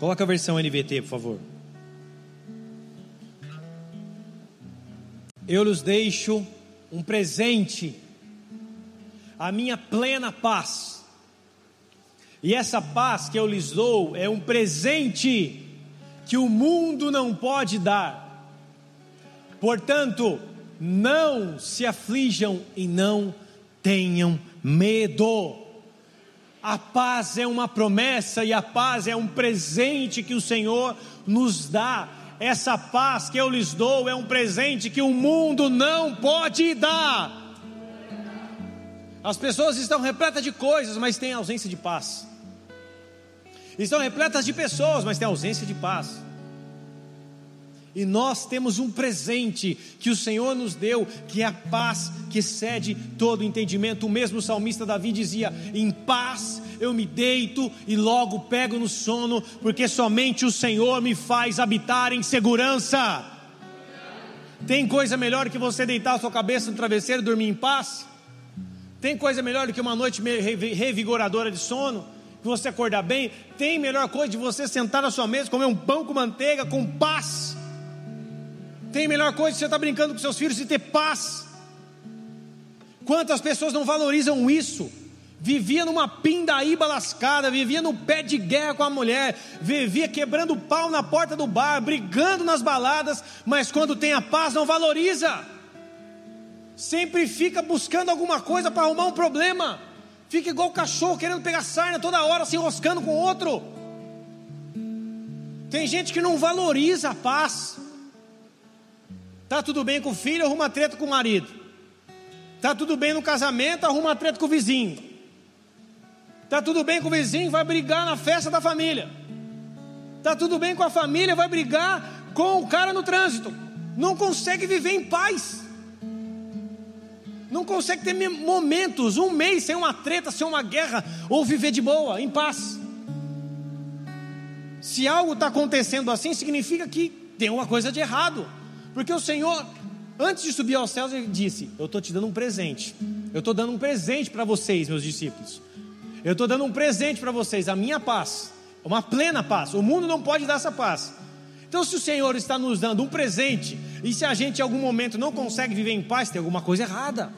A: Coloca a versão NVT, por favor. Eu lhes deixo um presente, a minha plena paz. E essa paz que eu lhes dou é um presente que o mundo não pode dar. Portanto, não se aflijam e não tenham medo. A paz é uma promessa e a paz é um presente que o Senhor nos dá. Essa paz que eu lhes dou é um presente que o mundo não pode dar. As pessoas estão repletas de coisas, mas têm ausência de paz. Estão repletas de pessoas, mas têm ausência de paz. E nós temos um presente que o Senhor nos deu, que é a paz que excede todo entendimento. O mesmo salmista Davi dizia: Em paz eu me deito e logo pego no sono, porque somente o Senhor me faz habitar em segurança. Tem coisa melhor que você deitar a sua cabeça no travesseiro e dormir em paz? Tem coisa melhor do que uma noite revigoradora de sono? Que você acordar bem? Tem melhor coisa de você sentar na sua mesa, comer um pão com manteiga, com paz? Tem melhor coisa de você estar brincando com seus filhos e ter paz. Quantas pessoas não valorizam isso? Vivia numa pindaíba lascada, vivia no pé de guerra com a mulher, vivia quebrando pau na porta do bar, brigando nas baladas, mas quando tem a paz não valoriza. Sempre fica buscando alguma coisa para arrumar um problema. Fica igual cachorro querendo pegar sarna toda hora, se enroscando com outro. Tem gente que não valoriza a paz. Tá tudo bem com o filho, arruma treta com o marido. Tá tudo bem no casamento, arruma treta com o vizinho. Tá tudo bem com o vizinho, vai brigar na festa da família. Tá tudo bem com a família, vai brigar com o cara no trânsito. Não consegue viver em paz. Não consegue ter momentos, um mês sem uma treta, sem uma guerra, ou viver de boa, em paz. Se algo está acontecendo assim, significa que tem uma coisa de errado. Porque o Senhor, antes de subir aos céus, ele disse: Eu estou te dando um presente. Eu estou dando um presente para vocês, meus discípulos. Eu estou dando um presente para vocês, a minha paz, uma plena paz. O mundo não pode dar essa paz. Então, se o Senhor está nos dando um presente, e se a gente em algum momento não consegue viver em paz, tem alguma coisa errada.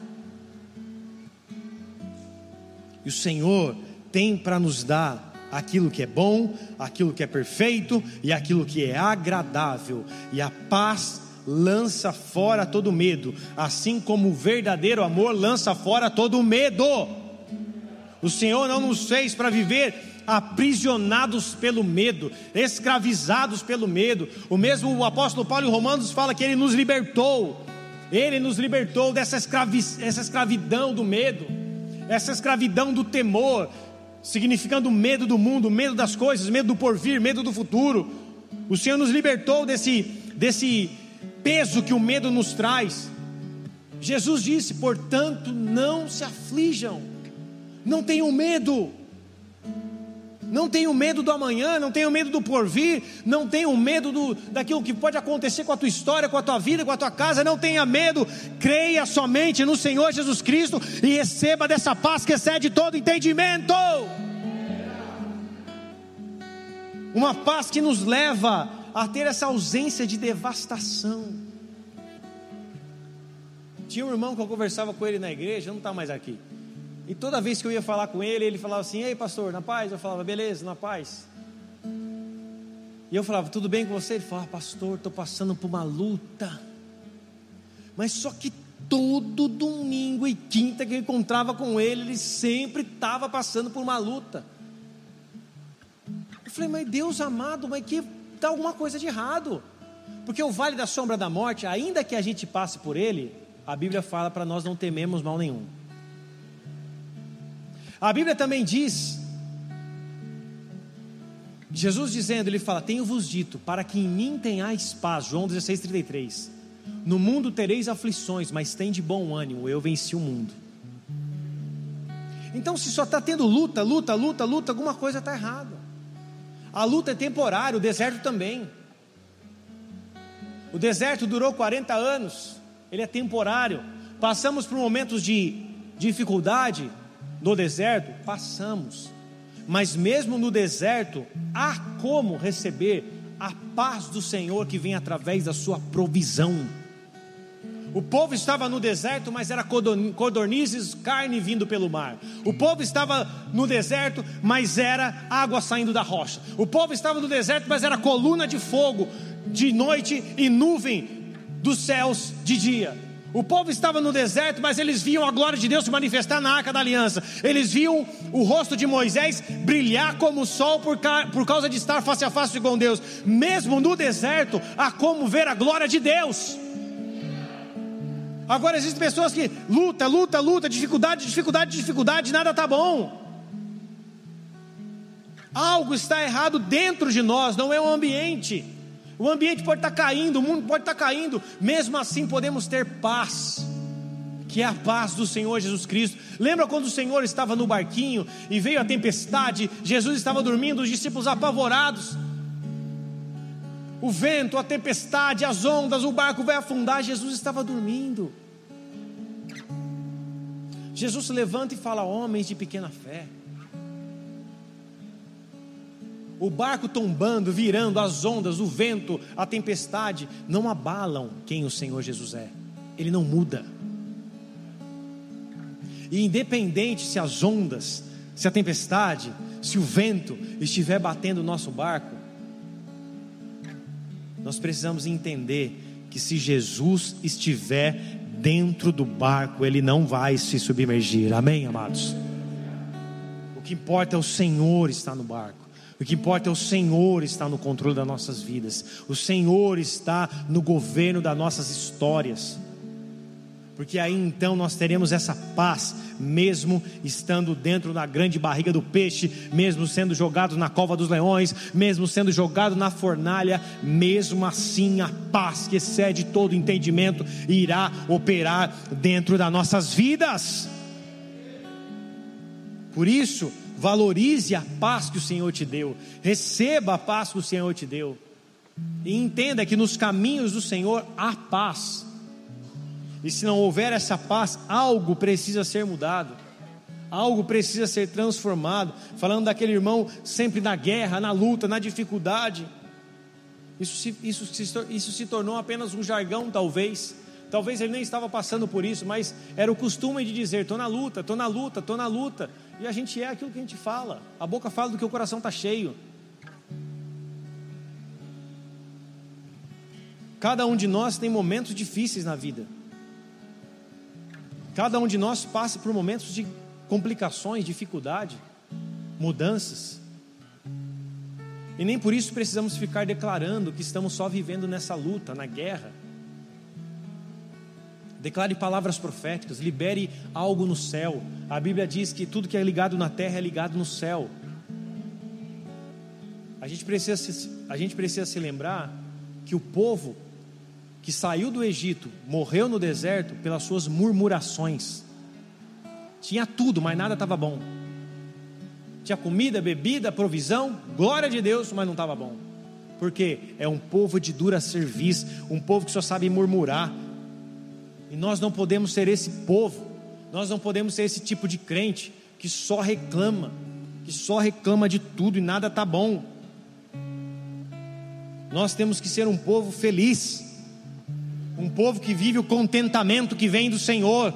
A: E o Senhor tem para nos dar aquilo que é bom, aquilo que é perfeito e aquilo que é agradável. E a paz lança fora todo medo, assim como o verdadeiro amor lança fora todo medo. O Senhor não nos fez para viver aprisionados pelo medo, escravizados pelo medo. O mesmo o apóstolo Paulo em Romanos fala que ele nos libertou. Ele nos libertou dessa escravi essa escravidão do medo, essa escravidão do temor, significando medo do mundo, medo das coisas, medo do porvir, medo do futuro. O Senhor nos libertou desse, desse peso que o medo nos traz. Jesus disse: portanto, não se aflijam, não tenham medo. Não tenho medo do amanhã, não tenho medo do porvir, não tenho medo do, daquilo que pode acontecer com a tua história, com a tua vida, com a tua casa. Não tenha medo, creia somente no Senhor Jesus Cristo e receba dessa paz que excede todo entendimento. Uma paz que nos leva a ter essa ausência de devastação. Tinha um irmão que eu conversava com ele na igreja, não está mais aqui. E toda vez que eu ia falar com ele, ele falava assim: Ei, pastor, na paz? Eu falava: Beleza, na paz. E eu falava: Tudo bem com você? Ele falava: Pastor, estou passando por uma luta. Mas só que todo domingo e quinta que eu encontrava com ele, ele sempre estava passando por uma luta. Eu falei: Mas Deus amado, mas que está alguma coisa de errado. Porque o vale da sombra da morte, ainda que a gente passe por ele, a Bíblia fala para nós não tememos mal nenhum. A Bíblia também diz, Jesus dizendo, ele fala: Tenho-vos dito, para que em mim tenhais paz. João 16, 33. No mundo tereis aflições, mas tem de bom ânimo, eu venci o mundo. Então, se só está tendo luta, luta, luta, luta, alguma coisa está errada. A luta é temporária, o deserto também. O deserto durou 40 anos, ele é temporário. Passamos por momentos de dificuldade, no deserto? Passamos. Mas mesmo no deserto, há como receber a paz do Senhor que vem através da sua provisão. O povo estava no deserto, mas era codornizes, carne vindo pelo mar. O povo estava no deserto, mas era água saindo da rocha. O povo estava no deserto, mas era coluna de fogo de noite e nuvem dos céus de dia. O povo estava no deserto, mas eles viam a glória de Deus se manifestar na arca da aliança. Eles viam o rosto de Moisés brilhar como o sol por, por causa de estar face a face com Deus. Mesmo no deserto, há como ver a glória de Deus. Agora existem pessoas que luta, luta, luta, dificuldade, dificuldade, dificuldade, nada está bom. Algo está errado dentro de nós, não é o ambiente. O ambiente pode estar caindo, o mundo pode estar caindo, mesmo assim podemos ter paz, que é a paz do Senhor Jesus Cristo. Lembra quando o Senhor estava no barquinho e veio a tempestade, Jesus estava dormindo, os discípulos apavorados. O vento, a tempestade, as ondas, o barco vai afundar, Jesus estava dormindo. Jesus se levanta e fala: Homens de pequena fé. o barco tombando, virando, as ondas, o vento, a tempestade, não abalam quem o Senhor Jesus é, ele não muda. E independente se as ondas, se a tempestade, se o vento estiver batendo o nosso barco, nós precisamos entender que se Jesus estiver dentro do barco, ele não vai se submergir. Amém, amados? O que importa é o Senhor estar no barco. O que importa é o Senhor estar no controle das nossas vidas. O Senhor está no governo das nossas histórias. Porque aí então nós teremos essa paz, mesmo estando dentro da grande barriga do peixe, mesmo sendo jogado na cova dos leões, mesmo sendo jogado na fornalha, mesmo assim a paz que excede todo entendimento irá operar dentro das nossas vidas. Por isso, Valorize a paz que o Senhor te deu. Receba a paz que o Senhor te deu. E entenda que nos caminhos do Senhor há paz. E se não houver essa paz, algo precisa ser mudado. Algo precisa ser transformado. Falando daquele irmão sempre na guerra, na luta, na dificuldade. Isso se, isso, se, isso se tornou apenas um jargão, talvez. Talvez ele nem estava passando por isso, mas era o costume de dizer: estou na luta, estou na luta, estou na luta. E a gente é aquilo que a gente fala. A boca fala do que o coração está cheio. Cada um de nós tem momentos difíceis na vida. Cada um de nós passa por momentos de complicações, dificuldade, mudanças. E nem por isso precisamos ficar declarando que estamos só vivendo nessa luta, na guerra. Declare palavras proféticas, libere algo no céu. A Bíblia diz que tudo que é ligado na terra é ligado no céu. A gente precisa se, a gente precisa se lembrar que o povo que saiu do Egito morreu no deserto pelas suas murmurações. Tinha tudo, mas nada estava bom. tinha comida, bebida, provisão, glória de Deus, mas não estava bom. Porque é um povo de dura serviço, um povo que só sabe murmurar. E nós não podemos ser esse povo, nós não podemos ser esse tipo de crente que só reclama, que só reclama de tudo e nada está bom. Nós temos que ser um povo feliz, um povo que vive o contentamento que vem do Senhor.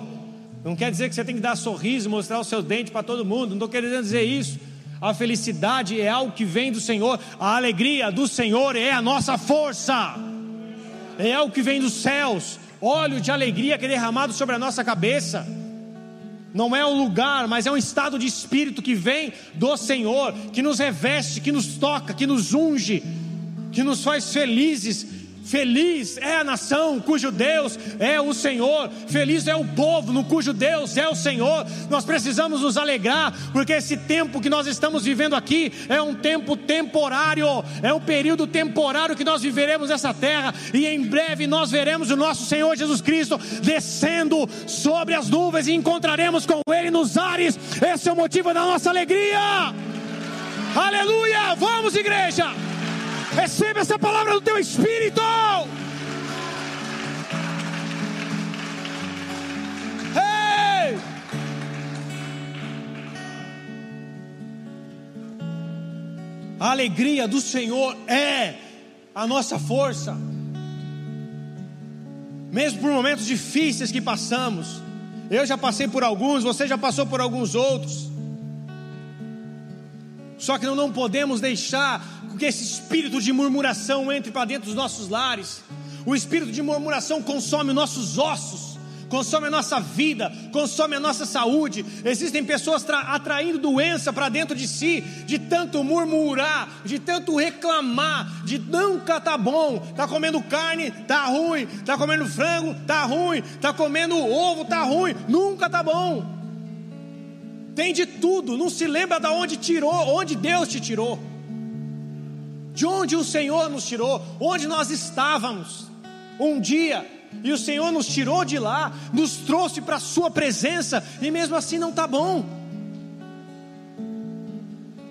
A: Não quer dizer que você tem que dar sorriso, mostrar o seu dente para todo mundo, não estou querendo dizer isso. A felicidade é algo que vem do Senhor, a alegria do Senhor é a nossa força, é algo que vem dos céus, óleo de alegria que é derramado sobre a nossa cabeça. Não é um lugar, mas é um estado de espírito que vem do Senhor, que nos reveste, que nos toca, que nos unge, que nos faz felizes, Feliz é a nação cujo Deus é o Senhor, feliz é o povo no cujo Deus é o Senhor. Nós precisamos nos alegrar, porque esse tempo que nós estamos vivendo aqui é um tempo temporário, é um período temporário que nós viveremos nessa terra, e em breve nós veremos o nosso Senhor Jesus Cristo descendo sobre as nuvens e encontraremos com Ele nos ares. Esse é o motivo da nossa alegria. Aleluia! Vamos, igreja! Receba essa palavra do teu espírito. A alegria do Senhor é a nossa força. Mesmo por momentos difíceis que passamos, eu já passei por alguns, você já passou por alguns outros. Só que não, não podemos deixar que esse espírito de murmuração entre para dentro dos nossos lares. O espírito de murmuração consome nossos ossos, consome a nossa vida, consome a nossa saúde. Existem pessoas atraindo doença para dentro de si, de tanto murmurar, de tanto reclamar, de nunca tá bom, tá comendo carne, tá ruim, tá comendo frango, tá ruim, tá comendo ovo, tá ruim, nunca tá bom. Tem de tudo, não se lembra de onde tirou, onde Deus te tirou de onde o Senhor nos tirou, onde nós estávamos um dia, e o Senhor nos tirou de lá, nos trouxe para a Sua presença, e mesmo assim não está bom.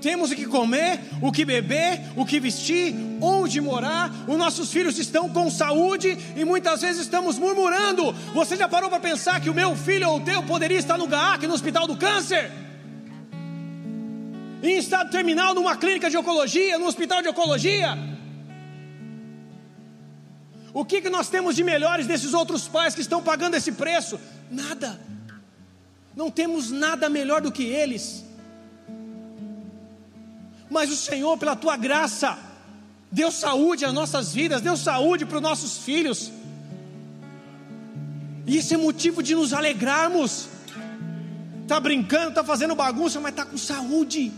A: Temos o que comer, o que beber, o que vestir, onde morar. Os nossos filhos estão com saúde e muitas vezes estamos murmurando. Você já parou para pensar que o meu filho ou o teu poderia estar no GAAC, no hospital do câncer? em estado terminal numa clínica de oncologia, num hospital de oncologia. O que, que nós temos de melhores desses outros pais que estão pagando esse preço? Nada. Não temos nada melhor do que eles. Mas o Senhor, pela tua graça, deu saúde às nossas vidas, deu saúde para os nossos filhos. E isso é motivo de nos alegrarmos. Está brincando, está fazendo bagunça, mas está com saúde.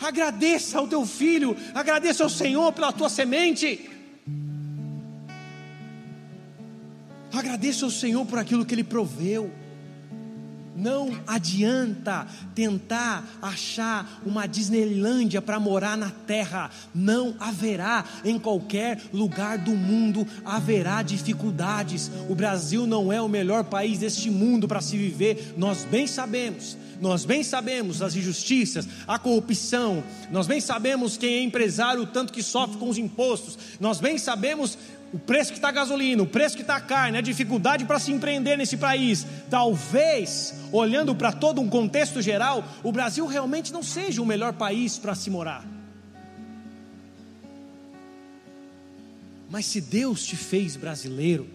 A: Agradeça ao teu filho, agradeça ao Senhor pela tua semente. Agradeça ao Senhor por aquilo que Ele proveu. Não adianta tentar achar uma Disneylândia para morar na terra. Não haverá em qualquer lugar do mundo haverá dificuldades. O Brasil não é o melhor país deste mundo para se viver. Nós bem sabemos. Nós bem sabemos as injustiças, a corrupção. Nós bem sabemos quem é empresário, o tanto que sofre com os impostos. Nós bem sabemos o preço que está a gasolina, o preço que está a carne, a dificuldade para se empreender nesse país, talvez, olhando para todo um contexto geral, o Brasil realmente não seja o melhor país para se morar. Mas se Deus te fez brasileiro,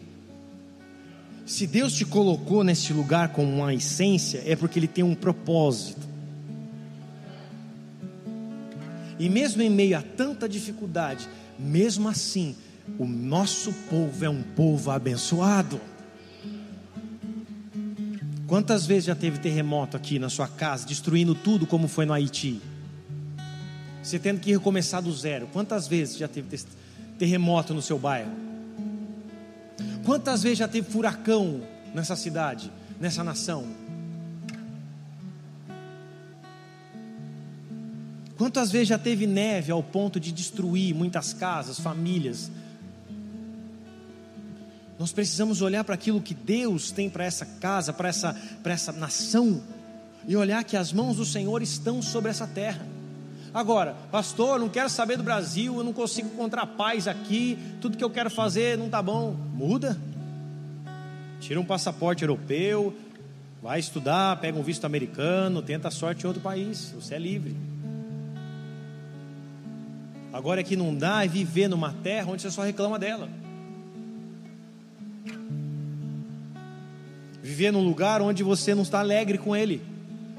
A: se Deus te colocou neste lugar com uma essência, é porque Ele tem um propósito. E mesmo em meio a tanta dificuldade, mesmo assim, o nosso povo é um povo abençoado. Quantas vezes já teve terremoto aqui na sua casa, destruindo tudo como foi no Haiti? Você tendo que recomeçar do zero. Quantas vezes já teve terremoto no seu bairro? Quantas vezes já teve furacão nessa cidade, nessa nação? Quantas vezes já teve neve ao ponto de destruir muitas casas, famílias, nós precisamos olhar para aquilo que Deus tem para essa casa, para essa, para essa nação, e olhar que as mãos do Senhor estão sobre essa terra. Agora, pastor, não quero saber do Brasil, eu não consigo encontrar paz aqui, tudo que eu quero fazer não está bom. Muda. Tira um passaporte europeu, vai estudar, pega um visto americano, tenta a sorte em outro país, você é livre. Agora é que não dá é viver numa terra onde você só reclama dela. Viver num lugar onde você não está alegre com ele,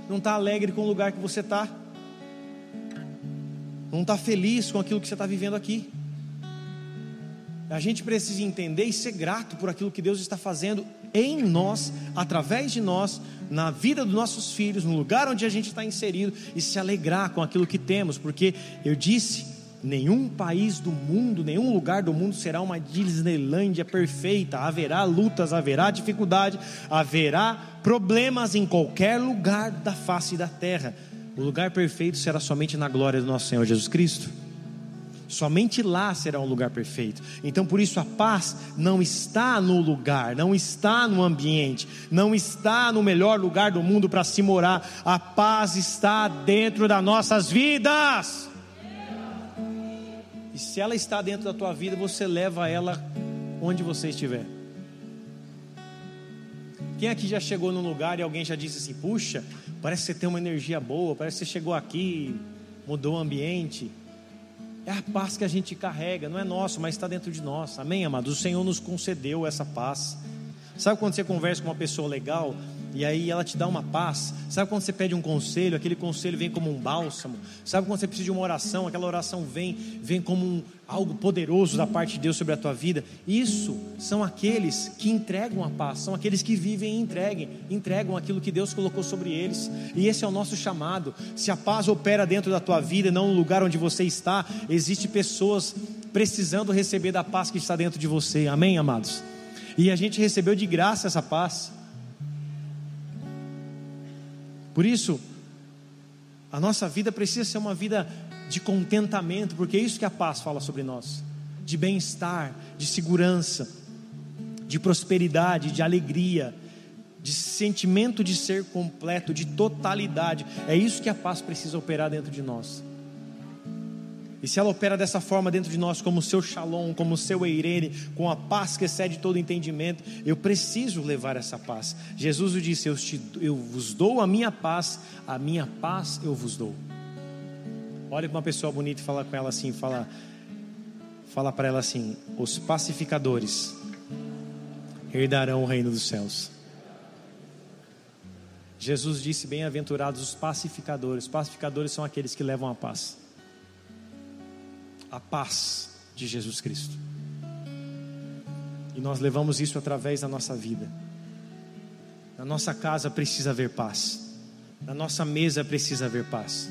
A: não está alegre com o lugar que você está, não está feliz com aquilo que você está vivendo aqui. A gente precisa entender e ser grato por aquilo que Deus está fazendo em nós, através de nós, na vida dos nossos filhos, no lugar onde a gente está inserido e se alegrar com aquilo que temos, porque eu disse Nenhum país do mundo, nenhum lugar do mundo será uma Disneylândia perfeita. Haverá lutas, haverá dificuldade, haverá problemas em qualquer lugar da face da terra. O lugar perfeito será somente na glória do nosso Senhor Jesus Cristo. Somente lá será um lugar perfeito. Então, por isso, a paz não está no lugar, não está no ambiente, não está no melhor lugar do mundo para se morar. A paz está dentro das nossas vidas. E se ela está dentro da tua vida, você leva ela onde você estiver. Quem aqui já chegou num lugar e alguém já disse assim: puxa, parece que você tem uma energia boa, parece que você chegou aqui, mudou o ambiente. É a paz que a gente carrega, não é nosso, mas está dentro de nós. Amém, amados? O Senhor nos concedeu essa paz. Sabe quando você conversa com uma pessoa legal e aí ela te dá uma paz. Sabe quando você pede um conselho, aquele conselho vem como um bálsamo. Sabe quando você precisa de uma oração, aquela oração vem, vem como um, algo poderoso da parte de Deus sobre a tua vida. Isso são aqueles que entregam a paz, são aqueles que vivem e entreguem, entregam aquilo que Deus colocou sobre eles. E esse é o nosso chamado. Se a paz opera dentro da tua vida, não no lugar onde você está, existe pessoas precisando receber da paz que está dentro de você. Amém, amados. E a gente recebeu de graça essa paz. Por isso, a nossa vida precisa ser uma vida de contentamento, porque é isso que a paz fala sobre nós: de bem-estar, de segurança, de prosperidade, de alegria, de sentimento de ser completo, de totalidade. É isso que a paz precisa operar dentro de nós. E se ela opera dessa forma dentro de nós, como o seu shalom, como o seu eirene, com a paz que excede todo entendimento, eu preciso levar essa paz. Jesus disse: eu, te, eu vos dou a minha paz, a minha paz eu vos dou. Olha para uma pessoa bonita e fala com ela assim: fala, fala para ela assim: os pacificadores herdarão o reino dos céus. Jesus disse: Bem-aventurados os pacificadores. Pacificadores são aqueles que levam a paz a paz de Jesus Cristo. E nós levamos isso através da nossa vida. Na nossa casa precisa haver paz. Na nossa mesa precisa haver paz.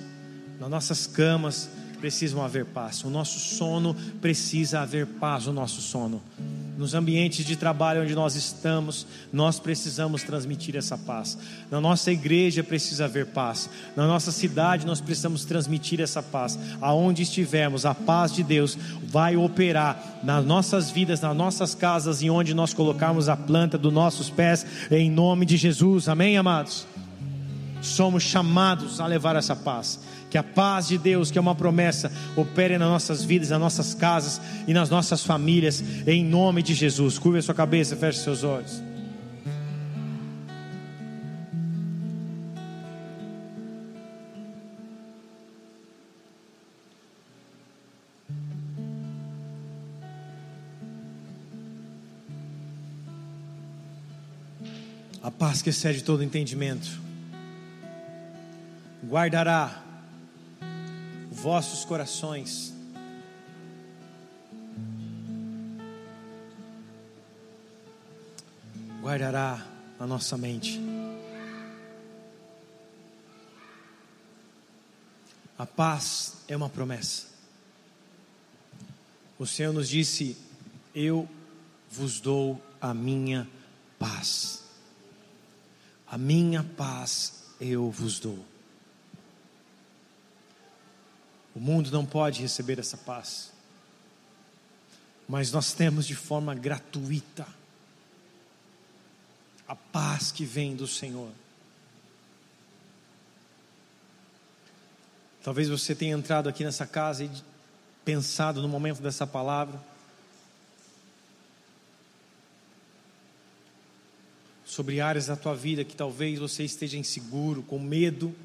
A: Nas nossas camas precisam haver paz. O nosso sono precisa haver paz, o nosso sono nos ambientes de trabalho onde nós estamos, nós precisamos transmitir essa paz. Na nossa igreja precisa haver paz. Na nossa cidade nós precisamos transmitir essa paz. Aonde estivermos, a paz de Deus vai operar nas nossas vidas, nas nossas casas e onde nós colocarmos a planta dos nossos pés, em nome de Jesus. Amém, amados? Somos chamados a levar essa paz. Que a paz de Deus, que é uma promessa, opere nas nossas vidas, nas nossas casas e nas nossas famílias, em nome de Jesus. Curva a sua cabeça, feche seus olhos. A paz que excede todo entendimento guardará vossos corações. Guardará a nossa mente. A paz é uma promessa. O Senhor nos disse: Eu vos dou a minha paz. A minha paz eu vos dou. O mundo não pode receber essa paz. Mas nós temos de forma gratuita a paz que vem do Senhor. Talvez você tenha entrado aqui nessa casa e pensado no momento dessa palavra. Sobre áreas da tua vida que talvez você esteja inseguro, com medo,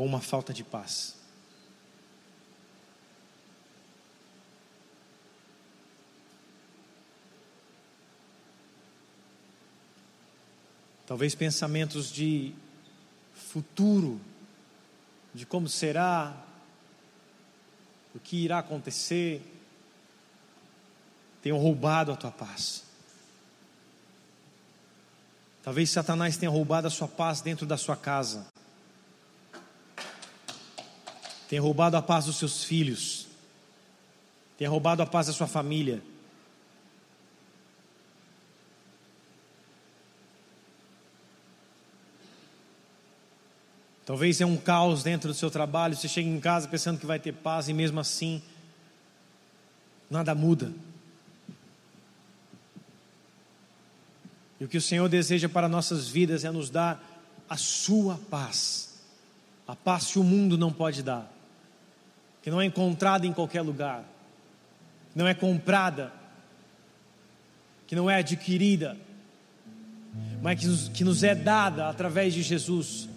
A: com uma falta de paz. Talvez pensamentos de futuro, de como será, o que irá acontecer, tenham roubado a tua paz. Talvez Satanás tenha roubado a sua paz dentro da sua casa, tenha roubado a paz dos seus filhos, tenha roubado a paz da sua família. Talvez é um caos dentro do seu trabalho, você chega em casa pensando que vai ter paz e mesmo assim nada muda. E o que o Senhor deseja para nossas vidas é nos dar a sua paz. A paz que o mundo não pode dar. Que não é encontrada em qualquer lugar. Que não é comprada. Que não é adquirida. Mas que nos, que nos é dada através de Jesus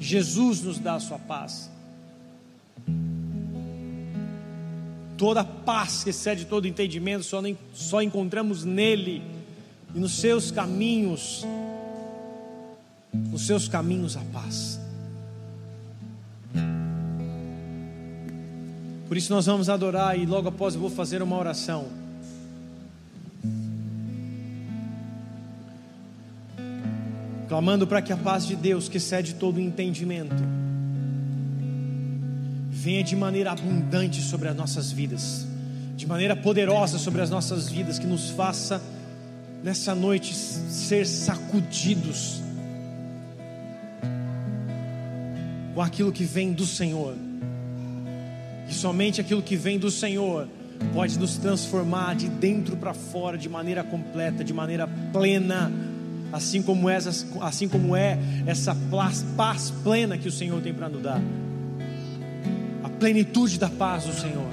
A: Jesus nos dá a sua paz. Toda paz que excede todo entendimento só, só encontramos nele e nos seus caminhos. Nos seus caminhos a paz. Por isso nós vamos adorar e logo após eu vou fazer uma oração. clamando para que a paz de Deus, que excede todo entendimento, venha de maneira abundante sobre as nossas vidas, de maneira poderosa sobre as nossas vidas, que nos faça nessa noite ser sacudidos com aquilo que vem do Senhor. Somente aquilo que vem do Senhor pode nos transformar de dentro para fora de maneira completa, de maneira plena assim como, essa, assim como é essa paz plena que o Senhor tem para nos dar. A plenitude da paz do Senhor.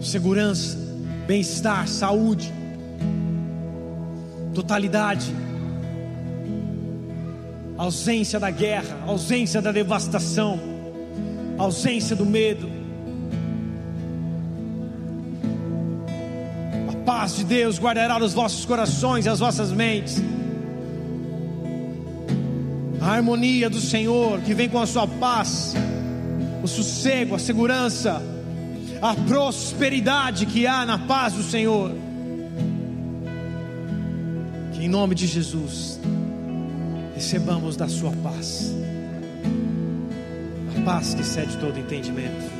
A: Segurança, bem-estar, saúde, totalidade, ausência da guerra, ausência da devastação, ausência do medo paz de Deus guardará os vossos corações e as vossas mentes. A harmonia do Senhor que vem com a sua paz, o sossego, a segurança, a prosperidade que há na paz do Senhor. Que em nome de Jesus recebamos da sua paz, a paz que excede todo entendimento.